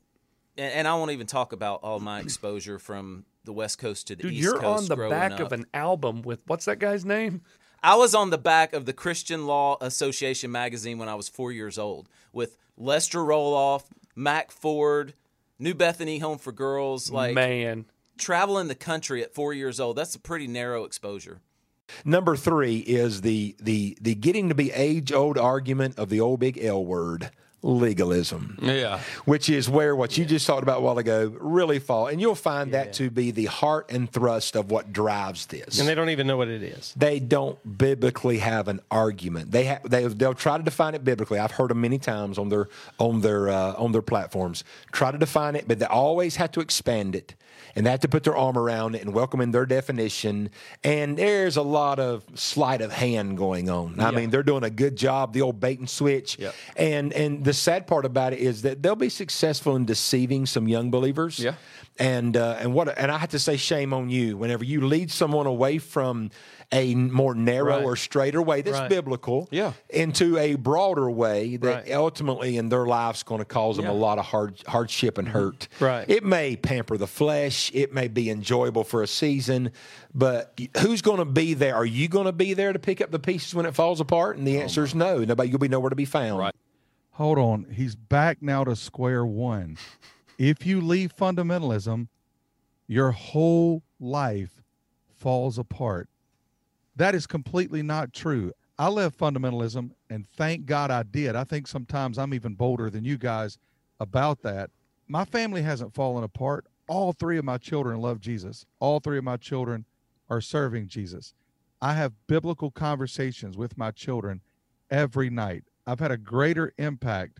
and, and I won't even talk about all my exposure from the West Coast to the Dude, East you're Coast. on the back up. of an album with what's that guy's name? I was on the back of the Christian Law Association magazine when I was four years old with Lester Roloff, Mack Ford, New Bethany Home for Girls, like Man, traveling the country at four years old. That's a pretty narrow exposure. Number three is the the the getting to be age old argument of the old big L word. Legalism, Yeah. which is where what you just talked about a while ago really fall, and you'll find that to be the heart and thrust of what drives this. And they don't even know what it is. they don't biblically have an argument. They have they they'll try to define it biblically. I've heard them many times on their on their uh, on their platforms. Try to define it, but they always have to expand it and they have to put their arm around it and welcome in their definition. And there's a lot of sleight of hand going on. I mean, they're doing a good job, the old bait and switch. And and the sad part about it is that they'll be successful in deceiving some young believers. Yeah. And uh, and what and I have to say shame on you whenever you lead someone away from a more narrow Right. or straighter way that's Right. biblical Yeah. into a broader way that Right. ultimately in their lives going to cause them Yeah. a lot of hard hardship and hurt. Right. It may pamper the flesh. It may be enjoyable for a season, but who's going to be there? Are you going to be there to pick up the pieces when it falls apart? And the answer is no. Nobody. You'll be nowhere to be found. Right. Hold on. He's back now to square one. If you leave fundamentalism, your whole life falls apart. That is completely not true. I left fundamentalism, and thank God I did. I think sometimes I'm even bolder than you guys about that. My family hasn't fallen apart. All three of my children love Jesus. All three of my children are serving Jesus. I have biblical conversations with my children every night. I've had a greater impact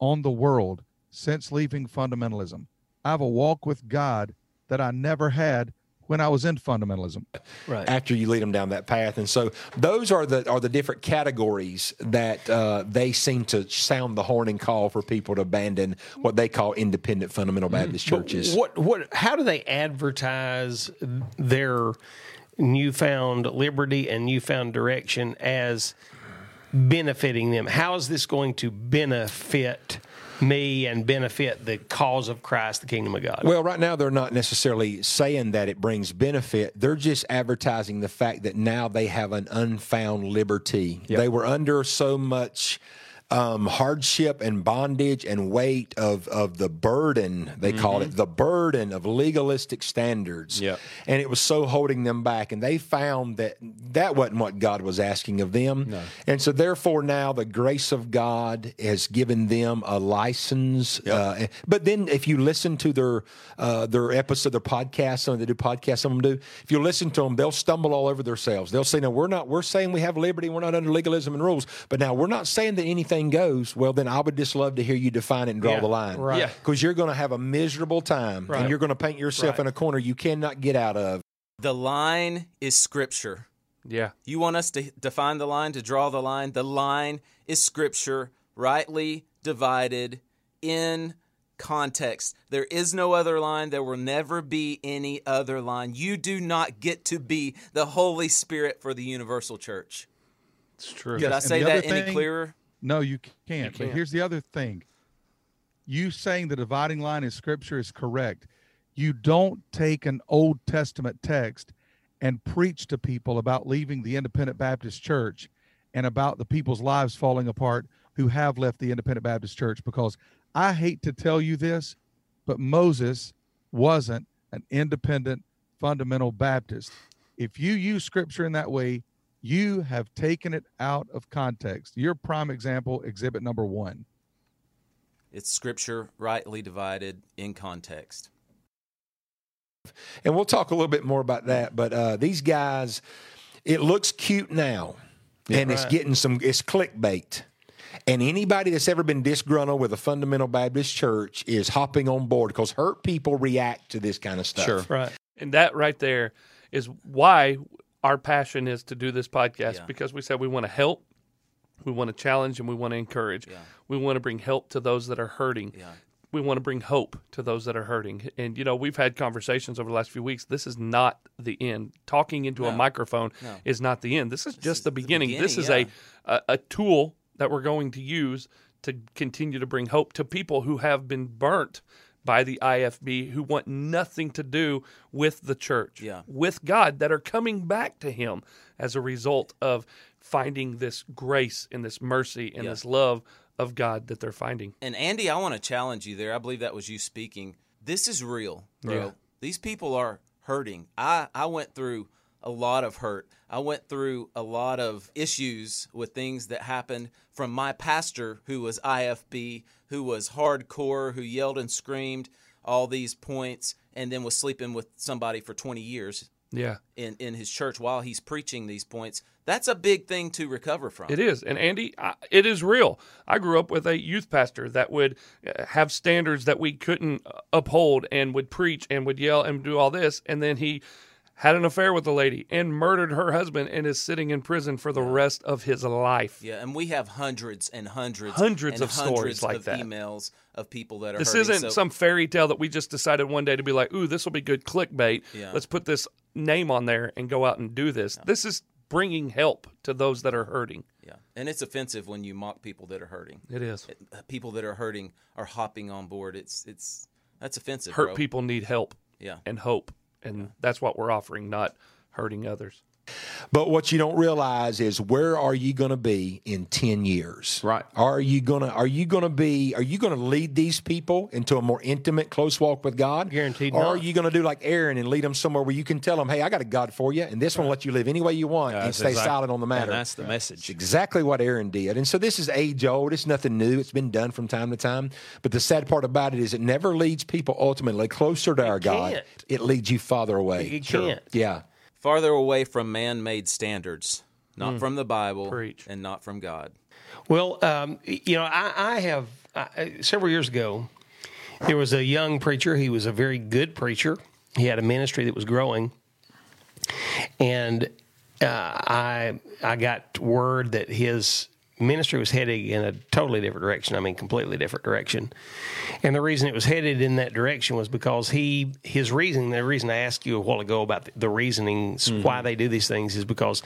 on the world since leaving fundamentalism. I have a walk with God that I never had when I was in fundamentalism. Right. after you lead them down that path. And so those are the are the different categories that uh, they seem to sound the horn and call for people to abandon what they call independent fundamental Baptist But churches. What what? How do they advertise their newfound liberty and newfound direction as benefiting them? How is this going to benefit me and benefit the cause of Christ, the kingdom of God? Well, right now they're not necessarily saying that it brings benefit. They're just advertising the fact that now they have an unfound liberty. They were under so much um, hardship and bondage and weight of of the burden they called it the burden of legalistic standards. Yep. and it was so holding them back. And they found that that wasn't what God was asking of them. And so, therefore, now the grace of God has given them a license. Uh, but then, if you listen to their uh, their episode, their podcast, some of them do podcasts, some of them do. If you listen to them, they'll stumble all over themselves. They'll say, "No, we're not. We're saying we have liberty. We're not under legalism and rules. But now we're not saying that anything goes." Well, then I would just love to hear you define it and draw Yeah, the line. right. Yeah. Because you're going to have a miserable time, Right. and you're going to paint yourself Right. in a corner you cannot get out of. The line is scripture. Yeah. You want us to define the line, to draw the line? The line is scripture, rightly divided in context. There is no other line. There will never be any other line. You do not get to be the Holy Spirit for the universal church. It's true. Did I say the other that any clearer? No, you can't. But can't. here's the other thing. You saying the dividing line in scripture is correct. You don't take an Old Testament text and preach to people about leaving the Independent Baptist Church and about the people's lives falling apart who have left the Independent Baptist Church because I hate to tell you this, but Moses wasn't an independent fundamental Baptist. If you use scripture in that way, you have taken it out of context. Your prime example, exhibit number one. It's scripture rightly divided in context. And we'll talk a little bit more about that. But uh, these guys, it looks cute now, and it's getting some. It's clickbait. And anybody that's ever been disgruntled with a fundamental Baptist church is hopping on board because hurt people react to this kind of stuff. Sure. Right. And that right there is why our passion is to do this podcast Yeah. because we said we want to help, we want to challenge, and we want to encourage. Yeah. We want to bring help to those that are hurting. Yeah. We want to bring hope to those that are hurting. And, you know, we've had conversations over the last few weeks. This is not the end. Talking into a microphone No. is not the end. This is just is the the beginning. this is beginning, a, a, a tool that we're going to use to continue to bring hope to people who have been burnt by the IFB who want nothing to do with the church, Yeah. with God, that are coming back to Him as a result of finding this grace and this mercy and Yeah. this love of God that they're finding. And Andy, I want to challenge you there. I believe that was you speaking. This is real, bro. Yeah. These people are hurting. I I went through a lot of hurt. I went through a lot of issues with things that happened from my pastor who was IFB, who was hardcore, who yelled and screamed all these points and then was sleeping with somebody for 20 years Yeah. in in his church while he's preaching these points. That's a big thing to recover from. It is. And Andy, I, it is real. I grew up with a youth pastor that would uh, have standards that we couldn't uh, uphold and would preach and would yell and do all this. And then he had an affair with a lady and murdered her husband and is sitting in prison for the rest of his life. Yeah, and we have hundreds and hundreds, Hundreds and of stories hundreds like of that. emails of people that are. This hurting. isn't So- some fairy tale that we just decided one day to be like, ooh, this will be good clickbait. Yeah. Let's put this name on there and go out and do this. This is bringing help to those that are hurting. Yeah, and it's offensive when you mock people that are hurting. It is. uh, people that are hurting are hopping on board. It's it's that's offensive. Hurt bro. people need help Yeah. and hope. And that's what we're offering, not hurting others. But what you don't realize is where are you going to be in 10 years? Right. Are you going to are you going to be are you going to lead these people into a more intimate close walk with God? Guaranteed Or not. are you going to do like Aaron and lead them somewhere where you can tell them, "Hey, I got a God for you and this one will let you live any way you want and stay silent on the matter." And that's the message. It's exactly what Aaron did. And so this is age old. It's nothing new. It's been done from time to time. But the sad part about it is it never leads people ultimately closer to our God. can't. It leads you farther away. It can't. Yeah. Farther away from man-made standards, not Mm. from the Bible, Preach. and not from God. Well, um, you know, I, I have I, several years ago. There was a young preacher. He was a very good preacher. He had a ministry that was growing, and uh, I I got word that his ministry was heading in a totally different direction. I mean, completely different direction. And the reason it was headed in that direction was because he his reason. The reason I asked you a while ago about the, the reasonings mm-hmm. why they do these things is because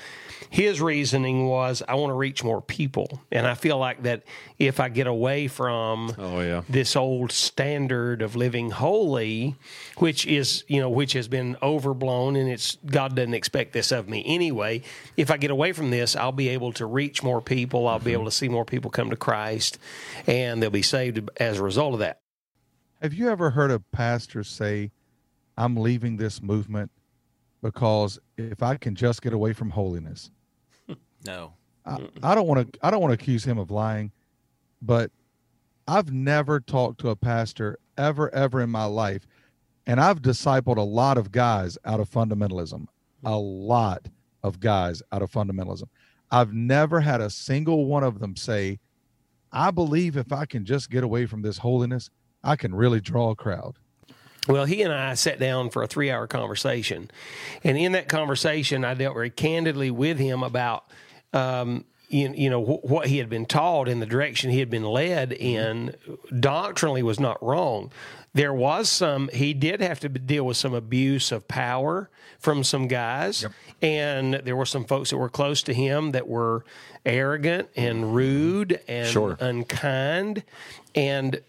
his reasoning was I want to reach more people, and I feel like that if I get away from Oh, yeah. this old standard of living holy, which is you know which has been overblown, and it's God doesn't expect this of me anyway. If I get away from this, I'll be able to reach more people. I'll be mm-hmm. able to see more people come to Christ, and they'll be saved as a result of that. Have you ever heard a pastor say, I'm leaving this movement because if I can just get away from holiness? [LAUGHS] No. I, I don't want to I don't want to accuse him of lying, but I've never talked to a pastor ever ever in my life and I've discipled a lot of guys out of fundamentalism. A mm-hmm. lot of guys out of fundamentalism. I've never had a single one of them say, I believe if I can just get away from this holiness, I can really draw a crowd. Well, he and I sat down for a three hour conversation. And in that conversation, I dealt very candidly with him about, um, you, you know, wh- what he had been taught and the direction he had been led in doctrinally was not wrong. There was some, he did have to deal with some abuse of power from some guys. And there were some folks that were close to him that were arrogant and rude and Sure. unkind and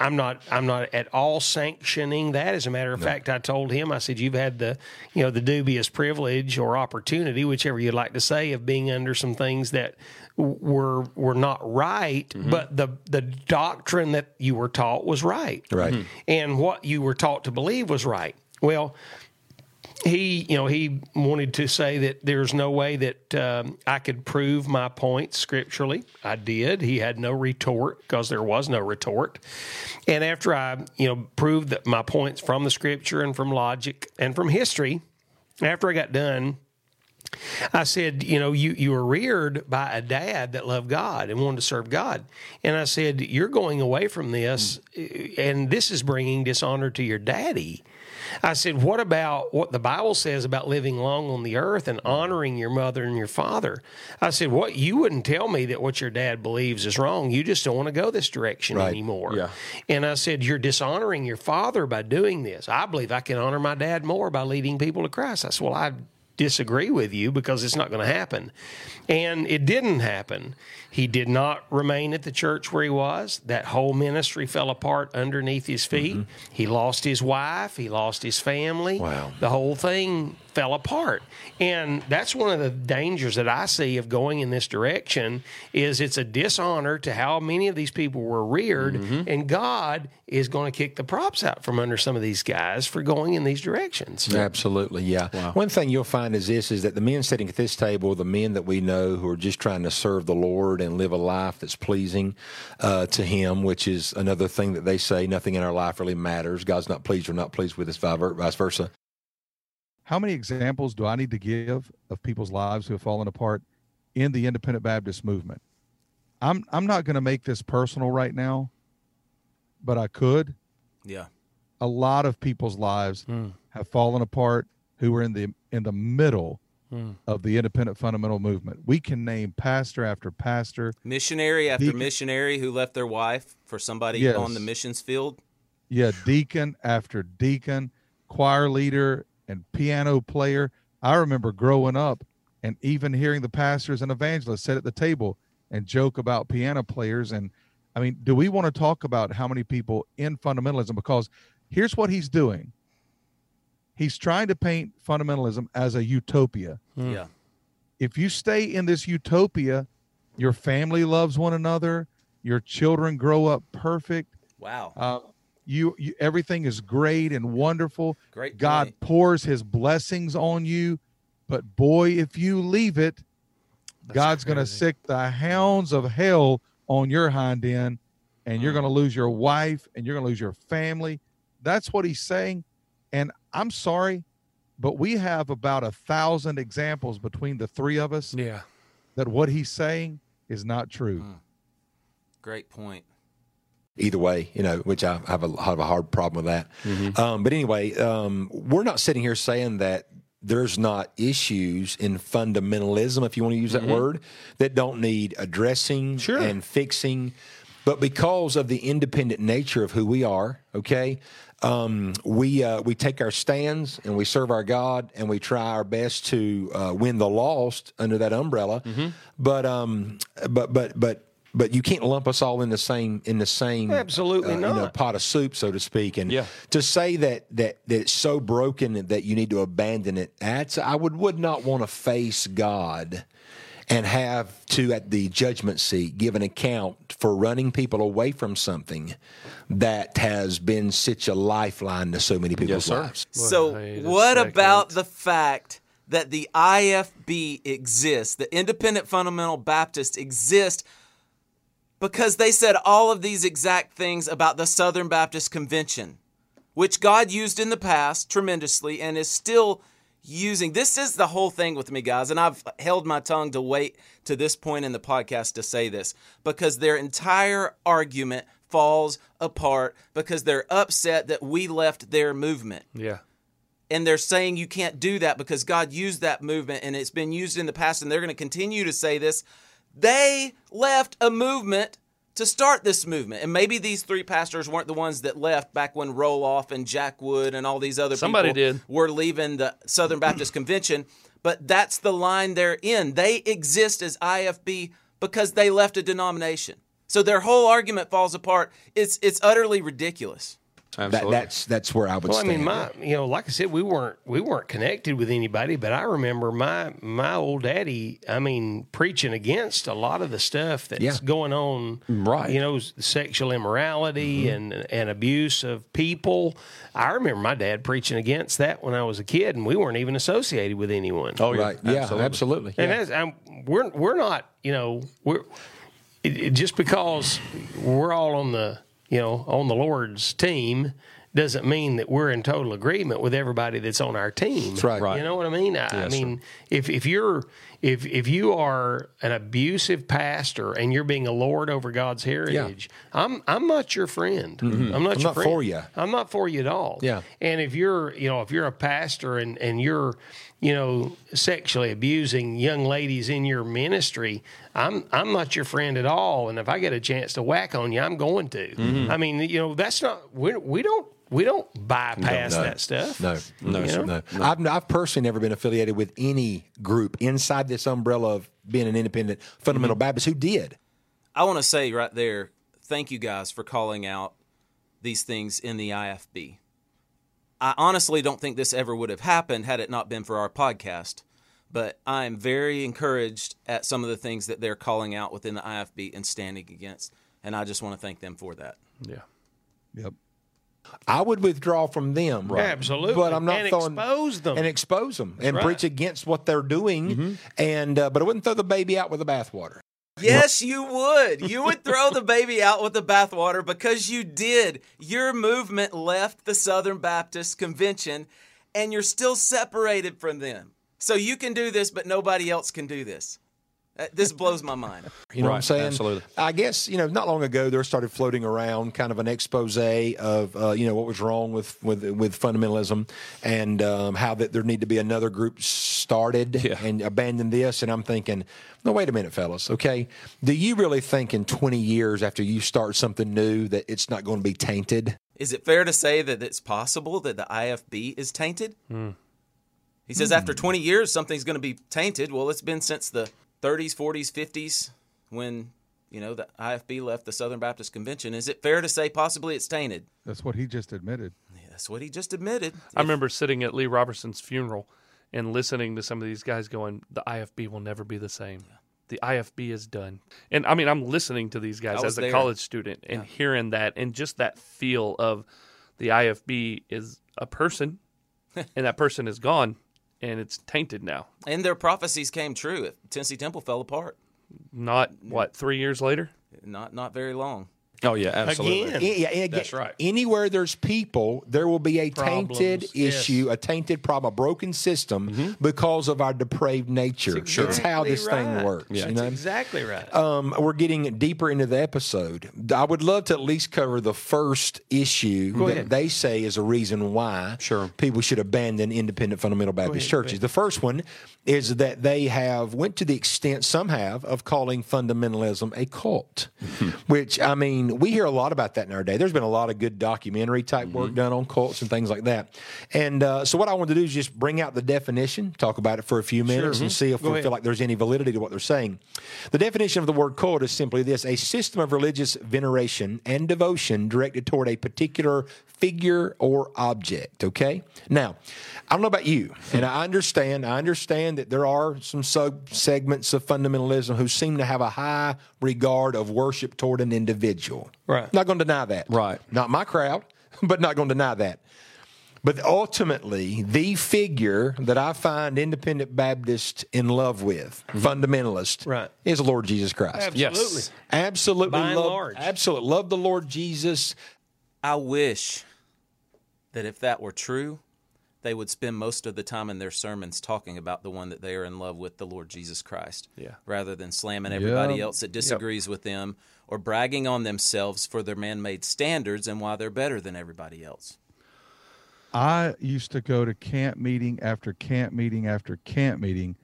i'm not i'm not at all sanctioning that as a matter of fact i told him i said you've had the you know the dubious privilege or opportunity whichever you'd like to say of being under some things that were were not right but the the doctrine that you were taught was right Right. and what you were taught to believe was right well he, you know, he wanted to say that there's no way that um, I could prove my point scripturally. I did. He had no retort because there was no retort. And after I, you know, proved that my points from the scripture and from logic and from history, after I got done, I said, you know, you, you were reared by a dad that loved God and wanted to serve God. And I said, you're going away from this, eh, and this is bringing dishonor to your daddy. I said, what about what the Bible says about living long on the earth and honoring your mother and your father? I said, what you wouldn't tell me that what your dad believes is wrong. You just don't want to go this direction Right. anymore. Yeah. And I said, You're dishonoring your father by doing this. I believe I can honor my dad more by leading people to Christ. I said, Well, I disagree with you because it's not going to happen. And it didn't happen. He did not remain at the church where he was. That whole ministry fell apart underneath his feet. Mm-hmm. He lost his wife, he lost his family. Wow. The whole thing fell apart. And that's one of the dangers that I see of going in this direction is it's a dishonor to how many of these people were reared and God is going to kick the props out from under some of these guys for going in these directions. Absolutely, yeah. One thing you'll find is this: is that the men sitting at this table, the men that we know who are just trying to serve the Lord and live a life that's pleasing uh, to Him, which is another thing that they say: nothing in our life really matters. God's not pleased or not pleased with us, vice versa. How many examples do I need to give of people's lives who have fallen apart in the independent Baptist movement? I'm I'm not going to make this personal right now, but I could. Yeah. A lot of people's lives have fallen apart who were in the in the middle Hmm. of the independent fundamental movement. We can name pastor after pastor. Missionary after Deacon- missionary who left their wife for somebody Yes. on the missions field. Yeah, deacon after deacon, choir leader and piano player. I remember growing up and even hearing the pastors and evangelists sit at the table and joke about piano players. And I mean, do we want to talk about how many people in fundamentalism? Because here's what he's doing he's trying to paint fundamentalism as a utopia. Yeah. If you stay in this utopia, your family loves one another, your children grow up perfect. Wow. Uh, you, you everything is great and wonderful. Great God point. pours his blessings on you, but boy, if you leave it, God's going to sic the hounds of hell on your hind end, and you're mm. going to lose your wife and you're going to lose your family. That's what he's saying. And I'm sorry, but we have about a thousand examples between the three of us Yeah. that what he's saying is not true. Mm. Great point. Either way, you know, which I have a have a hard problem with that. Um, but anyway, um, we're not sitting here saying that there's not issues in fundamentalism, if you want to use that Mhm. word, that don't need addressing and fixing. But because of the independent nature of who we are, okay, um, we uh, we take our stands and we serve our God and we try our best to uh, win the lost under that umbrella. But um, but but but but you can't lump us all in the same in the same Absolutely uh, you know, pot of soup, so to speak. And Yeah. to say that that that it's so broken that you need to abandon it, that's I would would not want to face God and have to at the judgment seat give an account for running people away from something that has been such a lifeline to so many people's sir. lives. So, what second. about the fact that the IFB exists, the Independent Fundamental Baptist exist, because they said all of these exact things about the Southern Baptist Convention, which God used in the past tremendously and is still using. This is the whole thing with me, guys, and I've held my tongue to wait to this point in the podcast to say this because their entire argument falls apart because they're upset that we left their movement Yeah. and they're saying you can't do that because God used that movement and it's been used in the past and they're going to continue to say this. They left a movement to start this movement. And maybe these three pastors weren't the ones that left back when Roloff and Jack Wood and all these other Somebody people did. were leaving the Southern Baptist [CLEARS THROAT] Convention, but that's the line they're in. They exist as IFB because they left a denomination. So their whole argument falls apart. It's it's utterly ridiculous. That, that's that's where I would Well, I mean, my you know, like I said, we weren't we weren't connected with anybody, but I remember my my old daddy. I mean, preaching against a lot of the stuff that's Yeah. going on, Right. You know, sexual immorality mm-hmm. and and abuse of people. I remember my dad preaching against that when I was a kid, and we weren't even associated with anyone. Oh, right? Yeah, Absolutely. absolutely. And Yeah. that's, I'm, we're we're not, you know, we're it, it- just because we're all on the, you know, on the Lord's team doesn't mean that we're in total agreement with everybody that's on our team. That's right. Right. You know what I mean? I, I Yes, mean, if if you're if if you are an abusive pastor and you're being a lord over God's heritage, yeah. I'm I'm not your friend. I'm not Mm-hmm. I'm your not friend. for you. I'm not for you at all. Yeah. And if you're, you know, if you're a pastor and, and you're, you know, sexually abusing young ladies in your ministry, I'm I'm not your friend at all. And if I get a chance to whack on you, I'm going to. Mm-hmm. I mean, you know, that's not we we don't we don't bypass No, no. that stuff. No, no, You sir, know? no. I've, I've personally never been affiliated with any group inside this umbrella of being an independent fundamental mm-hmm. Baptist who did. I want to say right there, thank you guys for calling out these things in the IFB. I honestly don't think this ever would have happened had it not been for our podcast, but I am very encouraged at some of the things that they're calling out within the IFB and standing against, and I just want to thank them for that. Yeah. Yep. I would withdraw from them, Right. Absolutely. but I'm not And throwing expose them. and expose them and right. preach against what they're doing. And uh, but I wouldn't throw the baby out with the bathwater. Yes, you would. You would throw the baby out with the bathwater because you did. Your movement left the Southern Baptist Convention and you're still separated from them. So you can do this, but nobody else can do this. Uh, This blows my mind. You know what I'm Right, saying? absolutely. I guess you know, not long ago there started floating around kind of an expose of uh, you know what was wrong with with with fundamentalism and um, how that there need to be another group started and abandon this. And I'm thinking, no, wait a minute, fellas. Okay, do you really think in 20 years after you start something new that it's not going to be tainted? Is it fair to say that it's possible that the IFB is tainted? He says after 20 years, something's going to be tainted. Well, it's been since the 30s, 40s, 50s when, you know, the IFB left the Southern Baptist Convention. Is it fair to say possibly it's tainted? That's what he just admitted. That's what he just admitted. I remember sitting at Lee Roberson's funeral and listening to some of these guys going, "The IFB will never be the same. The IFB is done." And I mean, I'm listening to these guys I was as a there. college student and hearing that, and just that feel of the IFB is a person, [LAUGHS] and that person is gone, and it's tainted now. And their prophecies came true. Tennessee Temple fell apart. Not what three years later. Not not very long. Oh yeah, absolutely. Yeah, yeah, That's right. Anywhere there's people, there will be a tainted Problems, yes. issue, a tainted problem, a broken system because of our depraved nature. That's It's how this exactly thing works. Yeah. You That's know? exactly right. Um, we're getting deeper into the episode. I would love to at least cover the first issue that ahead. they say is a reason why Sure. people should abandon independent fundamental Baptist churches. The first one is that they have went to the extent some have of calling fundamentalism a cult, [LAUGHS] which I mean we hear a lot about that in our day. There's been a lot of good documentary type work done on cults and things like that. And uh, so what I wanted to do is just bring out the definition, talk about it for a few minutes, and see if we feel like there's any validity to what they're saying. The definition of the word cult is simply this: a system of religious veneration and devotion directed toward a particular figure or object. Okay. Now, I don't know about you, and I understand. I understand that there are some sub segments of fundamentalism who seem to have a high regard of worship toward an individual. Right. Not going to deny that. Right. Not my crowd, [LAUGHS] but not going to deny that. But ultimately, the figure that I find independent Baptist in love with, mm-hmm. fundamentalist, Right. is the Lord Jesus Christ. Absolutely. Absolutely By and love, large. absolutely love the Lord Jesus. I wish that if that were true, they would spend most of the time in their sermons talking about the one that they are in love with, the Lord Jesus Christ. Yeah. Rather than slamming everybody Yeah. else that disagrees with them or bragging on themselves for their man made standards and why they're better than everybody else. I used to go to camp meeting after camp meeting after camp meeting,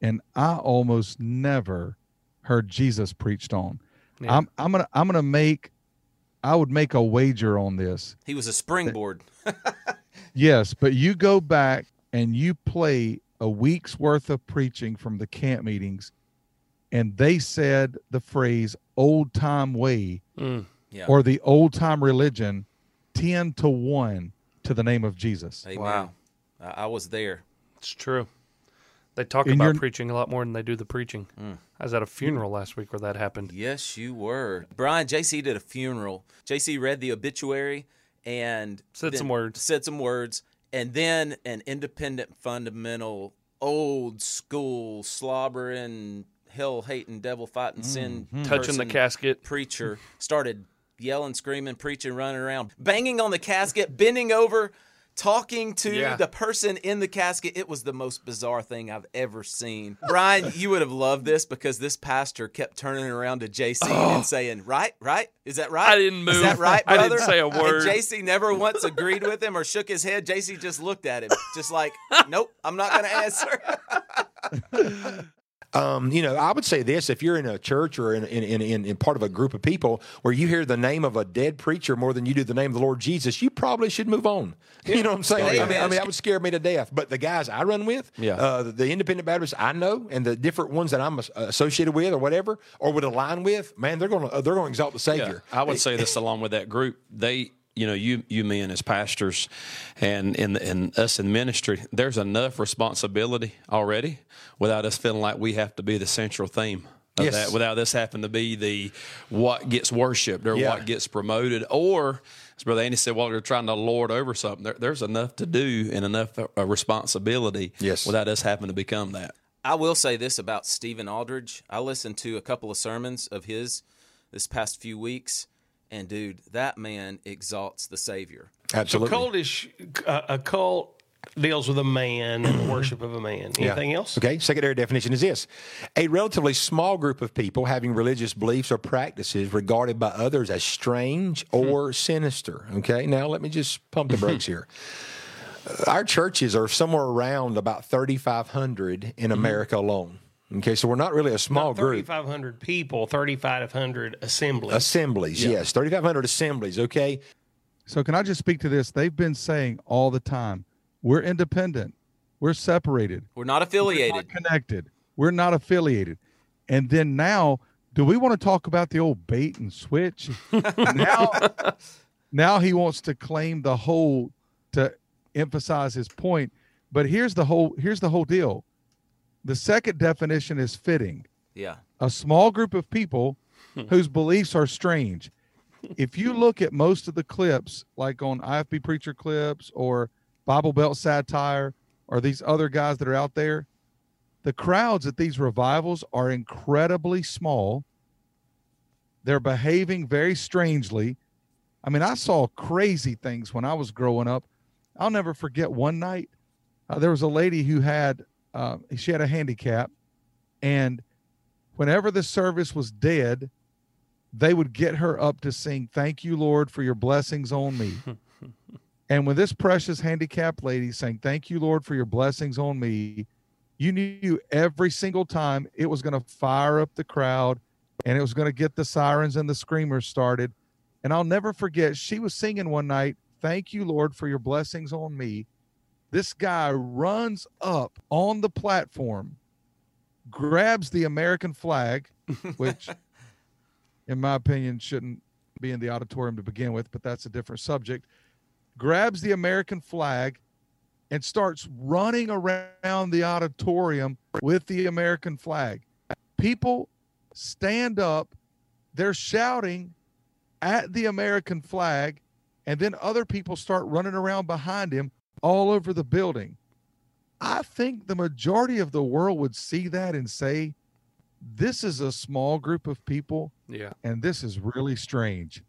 and I almost never heard Jesus preached on. Yeah. I'm I'm gonna I'm gonna make I would make a wager on this. He was a springboard. [LAUGHS] Yes, but you go back and you play a week's worth of preaching from the camp meetings, and they said the phrase old time way Mm. Yeah. or the old time religion 10 to 1 to the name of Jesus. Amen. Wow. I, I was there. It's true. They talk And about preaching a lot more than they do the preaching. I was at a funeral last week where that happened. Yes, you were. Brian, JC did a funeral. JC read the obituary and Said some words. Said some words. And then an independent, fundamental, old school, slobbering, hell hating, devil fighting, sin Mm-hmm. Touching the casket. preacher started yelling, screaming, preaching, running around, banging on the casket, bending over, talking to Yeah. the person in the casket. It was the most bizarre thing I've ever seen. Brian, you would have loved this because this pastor kept turning around to JC and saying, "Right, right, is that right? Oh. I didn't move. Is that right, brother? [LAUGHS] I didn't say a word. And JC never once agreed with him or shook his head. JC just looked at him, just like, "Nope, I'm not going [LAUGHS] to answer." [LAUGHS] Um, you know, I would say this: if you're in a church or in, in, in, in, part of a group of people where you hear the name of a dead preacher more than you do the name of the Lord Jesus, you probably should move on. [LAUGHS] You know what I'm saying? I, mean, I mean, that would scare me to death. But the guys I run with, Yeah. uh, the, the independent Baptists I know, and the different ones that I'm associated with or whatever, or would align with, man, they're going to they're going to exalt the Savior. I would say this along with that group. They, you know, you you men as pastors, and in and us in ministry, there's enough responsibility already without us feeling like we have to be the central theme. Of Yes. that, without this having to be the what gets worshipped or Yeah. what gets promoted, or as Brother Andy said, well, they're trying to lord over something. There, there's enough to do and enough uh, responsibility Yes. without us having to become that. I will say this about Stephen Aldridge. I listened to a couple of sermons of his this past few weeks, and dude, that man exalts the Savior. Absolutely. So cultish, uh, a cult deals with a man and the [CLEARS THROAT] worship of a man. Yeah. Anything else? Okay, secondary definition is this a relatively small group of people having religious beliefs or practices regarded by others as strange or sinister. Okay, now let me just pump the brakes here. Uh, [LAUGHS] Our churches are somewhere around about 3,500 in America alone. Okay, so we're not really a small Not group. 3,500 people, 3,500 assemblies. Assemblies, Yeah. yes, 3,500 assemblies. Okay, So can I just speak to this? They've been saying all the time, we're independent, we're separated, We're not affiliated. connected, we're not affiliated. And then now, do we want to talk about the old bait and switch? [LAUGHS] now, now he wants to claim the whole to emphasize his point. But here's the whole here's the whole deal. The second definition is fitting Yeah. a small group of people whose beliefs are strange. If you look at most of the clips, like on IFB Preacher clips or Bible Belt Satire or these other guys that are out there, the crowds at these revivals are incredibly small. They're behaving very strangely. I mean, I saw crazy things when I was growing up. I'll never forget one night. Uh, there was a lady who had uh, she had a handicap, and whenever the service was dead, they would get her up to sing "Thank You, Lord, for Your blessings on me." [LAUGHS] and when this precious handicapped lady sang "Thank You, Lord, for Your blessings on me," you knew every single time it was going to fire up the crowd, and it was going to get the sirens and the screamers started. And I'll never forget, she was singing one night, Thank you, Lord, for your blessings on me. This guy runs up on the platform, grabs the American flag, [LAUGHS] which, in my opinion, shouldn't be in the auditorium to begin with, but that's a different subject. Grabs the American flag and starts running around the auditorium with the American flag. People stand up, they're shouting at the American flag, and then other people start running around behind him all over the building. I think the majority of the world would see that and say, this is a small group of people, Yeah. and this is really strange.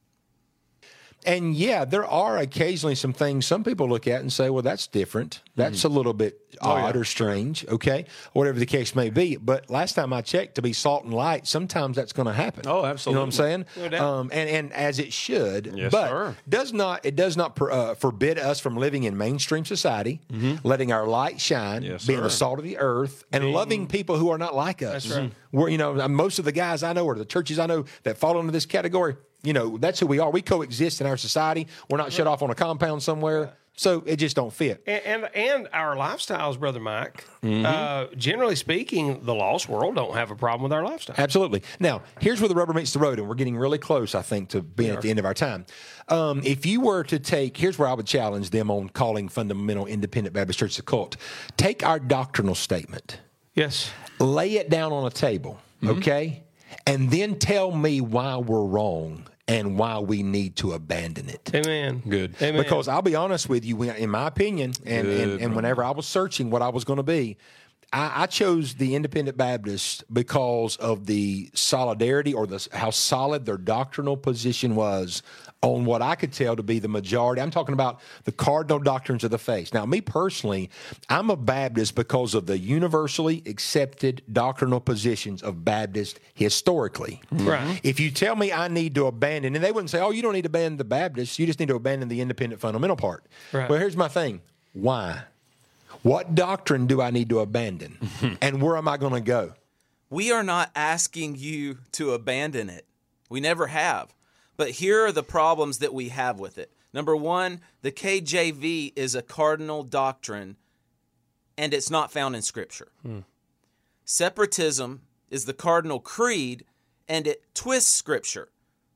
And yeah, there are occasionally some things some people look at and say, well, that's different. That's hmm. a little bit Oh, odd yeah. or strange. Okay. Whatever the case may be. But last time I checked, to be salt and light, sometimes that's going to happen. Oh, absolutely. You know what I'm saying? Um, and, and as it should. Yes, but sir. does not it does not per- uh, forbid us from living in mainstream society, letting our light shine, Mm-hmm. Yes, being the salt of the earth, and loving people who are not like us. That's right. We're, you know, most of the guys I know or the churches I know that fall into this category, you know, that's who we are. We coexist in our society. We're not shut off on a compound somewhere. So it just don't fit. And, and and our lifestyles, brother Mike. Mm-hmm. Uh, generally speaking, the lost world don't have a problem with our lifestyle. Absolutely. Now, here's where the rubber meets the road, and we're getting really close, I think, to being at the end of our time. Um, if you were to take, here's where I would challenge them on calling fundamental independent Baptist Church a cult. Take our doctrinal statement, Yes. lay it down on a table, okay, and then tell me why we're wrong and why we need to abandon it. Amen. Good. Amen. Because I'll be honest with you, in my opinion, and, and, and whenever I was searching what I was going to be, I, I chose the Independent Baptist because of the solidarity or the how solid their doctrinal position was on what I could tell to be the majority. I'm talking about the cardinal doctrines of the faith. Now, me personally, I'm a Baptist because of the universally accepted doctrinal positions of Baptist historically. Right. If you tell me I need to abandon, and they wouldn't say, oh, you don't need to abandon the Baptist, you just need to abandon the independent fundamental part. Right. Well, here's my thing why? What doctrine do I need to abandon? [LAUGHS] and where am I going to go? We are not asking you to abandon it. We never have. But here are the problems that we have with it. Number one, the KJV is a cardinal doctrine and it's not found in Scripture. Hmm. Separatism is the cardinal creed and it twists Scripture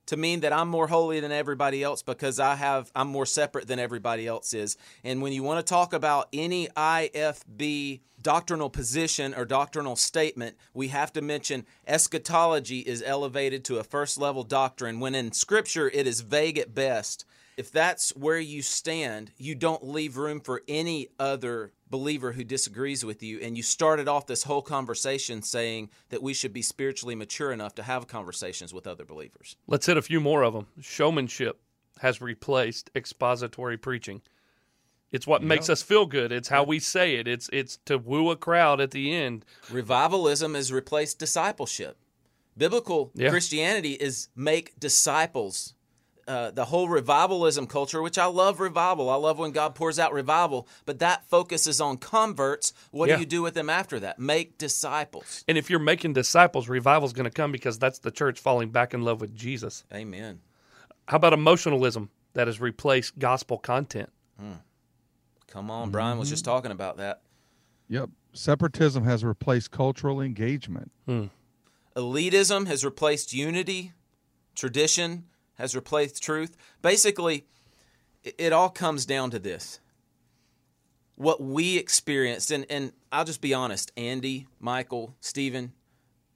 to mean that I'm more holy than everybody else because I have I'm more separate than everybody else is. And when you want to talk about any IFB doctrinal position or doctrinal statement, we have to mention eschatology is elevated to a first level doctrine when in scripture it is vague at best. If that's where you stand, you don't leave room for any other believer who disagrees with you. And you started off this whole conversation saying that we should be spiritually mature enough to have conversations with other believers. Let's hit a few more of them. Showmanship has replaced expository preaching. It's what makes us feel good. It's how we say it. It's it's to woo a crowd at the end. Revivalism has replaced discipleship. Biblical Yeah. Christianity is make disciples. Uh, the whole revivalism culture, which I love revival. I love when God pours out revival, but that focuses on converts. What Yeah. do you do with them after that? Make disciples. And if you're making disciples, revival's going to come because that's the church falling back in love with Jesus. Amen. How about emotionalism that has replaced gospel content? Hmm. Come on, Brian was just mm-hmm. talking about that. Yep. Separatism has replaced cultural engagement. Hmm. Elitism has replaced unity. Tradition has replaced truth. Basically, it all comes down to this. What we experienced, and, and I'll just be honest, Andy, Michael, Stephen,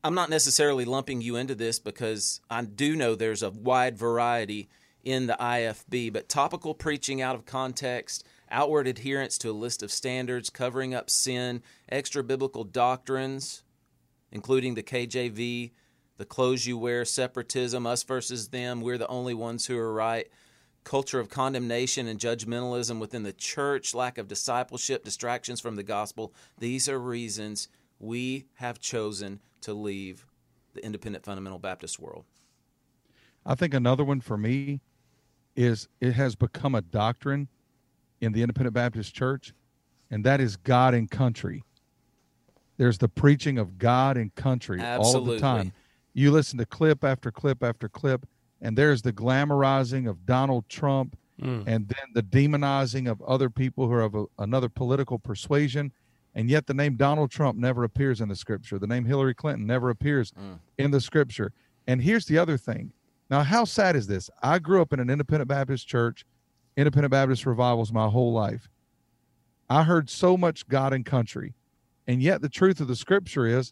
I'm not necessarily lumping you into this because I do know there's a wide variety in the IFB, but topical preaching out of context, outward adherence to a list of standards, covering up sin, extra biblical doctrines, including the KJV, the clothes you wear, separatism, us versus them, we're the only ones who are right, culture of condemnation and judgmentalism within the church, lack of discipleship, distractions from the gospel. These are reasons we have chosen to leave the independent fundamental Baptist world. I think another one for me is it has become a doctrine in the Independent Baptist Church, and that is God and country. There's the preaching of God and country all the time. You listen to clip after clip after clip, and there's the glamorizing of Donald Trump Mm. and then the demonizing of other people who are of a, another political persuasion. And yet the name Donald Trump never appears in the scripture. The name Hillary Clinton never appears in the scripture. And here's the other thing. Now, how sad is this? I grew up in an independent Baptist church, independent Baptist revivals my whole life. I heard so much God and country. And yet the truth of the scripture is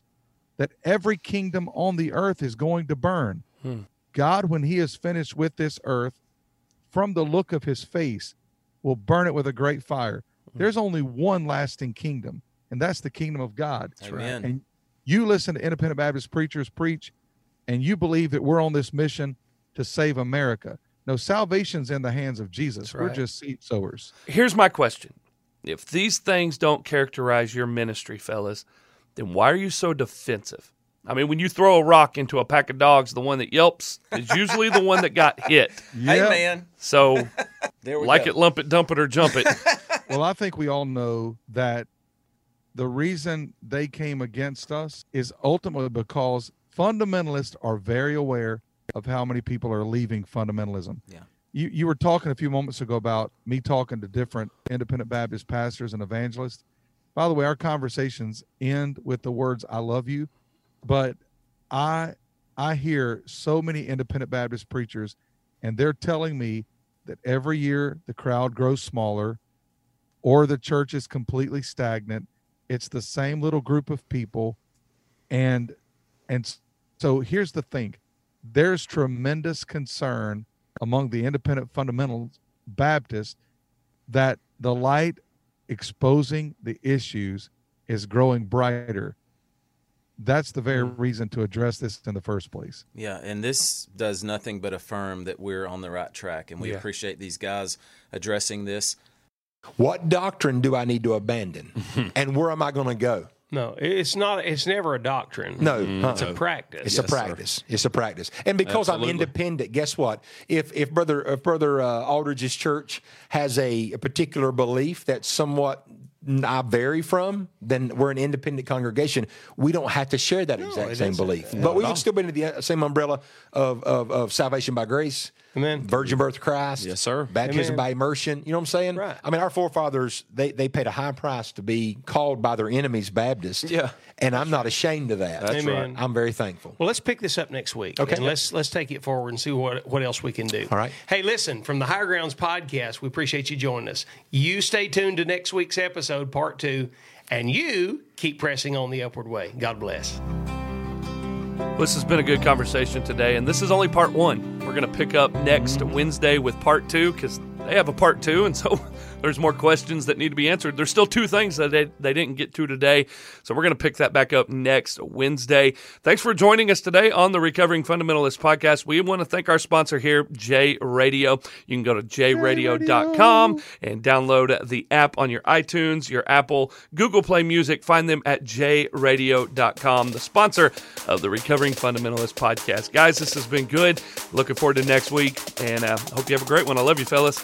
that every kingdom on the earth is going to burn. Hmm. God, when he is finished with this earth, from the look of his face, will burn it with a great fire. There's only one lasting kingdom, and that's the kingdom of God. That's right. Amen. And you listen to independent Baptist preachers preach, and you believe that we're on this mission to save America. No, salvation's in the hands of Jesus. We're just seed sowers. Here's my question. If these things don't characterize your ministry, fellas, then why are you so defensive? I mean, when you throw a rock into a pack of dogs, the one that yelps is usually the one that got hit. [LAUGHS] Hey, man. So, [LAUGHS] There we like go. it, lump it, dump it, or jump it. [LAUGHS] well, I think we all know that the reason they came against us is ultimately because fundamentalists are very aware of how many people are leaving fundamentalism. Yeah. You you were talking a few moments ago about me talking to different independent Baptist pastors and evangelists. By the way, our conversations end with the words "I love you," but I I hear so many independent Baptist preachers, and they're telling me that every year the crowd grows smaller, or the church is completely stagnant. It's the same little group of people, and and so here's the thing: there's tremendous concern among the independent fundamentalist Baptists that the light exposing the issues is growing brighter. That's the very mm-hmm. reason to address this in the first place. Yeah, and this does nothing but affirm that we're on the right track, and we Yeah. appreciate these guys addressing this. What doctrine do I need to abandon? [LAUGHS] and where am I going to go? No, it's not. It's never a doctrine. No, it's uh-uh. a practice. It's a practice. It's a practice. And because Absolutely. I'm independent, guess what? If if brother if brother uh, Aldridge's church has a, a particular belief that's somewhat I vary from, then we're an independent congregation. We don't have to share that exact same belief, Not but we would still be under the uh, same umbrella of, of, of salvation by grace, Amen. virgin birth of Christ, Yes, sir. baptism Amen. by immersion. You know what I'm saying? Right. I mean, our forefathers they they paid a high price to be called by their enemies Baptist. Yeah. and I'm not ashamed of that. That's Amen. right. I'm very thankful. Well, let's pick this up next week. Okay. And let's let's take it forward and see what what else we can do. All right. Hey, listen, from the Higher Grounds podcast, we appreciate you joining us. You stay tuned to next week's episode, part two, and you keep pressing on the upward way. God bless. This has been a good conversation today, and this is only part one. We're going to pick up next Wednesday with part two because they have a part two, and so there's more questions that need to be answered. There's still two things that they, they didn't get to today. So we're going to pick that back up next Wednesday. Thanks for joining us today on the Recovering Fundamentalist podcast. We want to thank our sponsor here, J Radio. You can go to jradio.com and download the app on your iTunes, your Apple, Google Play Music. Find them at jradio.com, the sponsor of the Recovering Fundamentalist podcast. Guys, this has been good. Looking forward to next week and uh, hope you have a great one. I love you, fellas.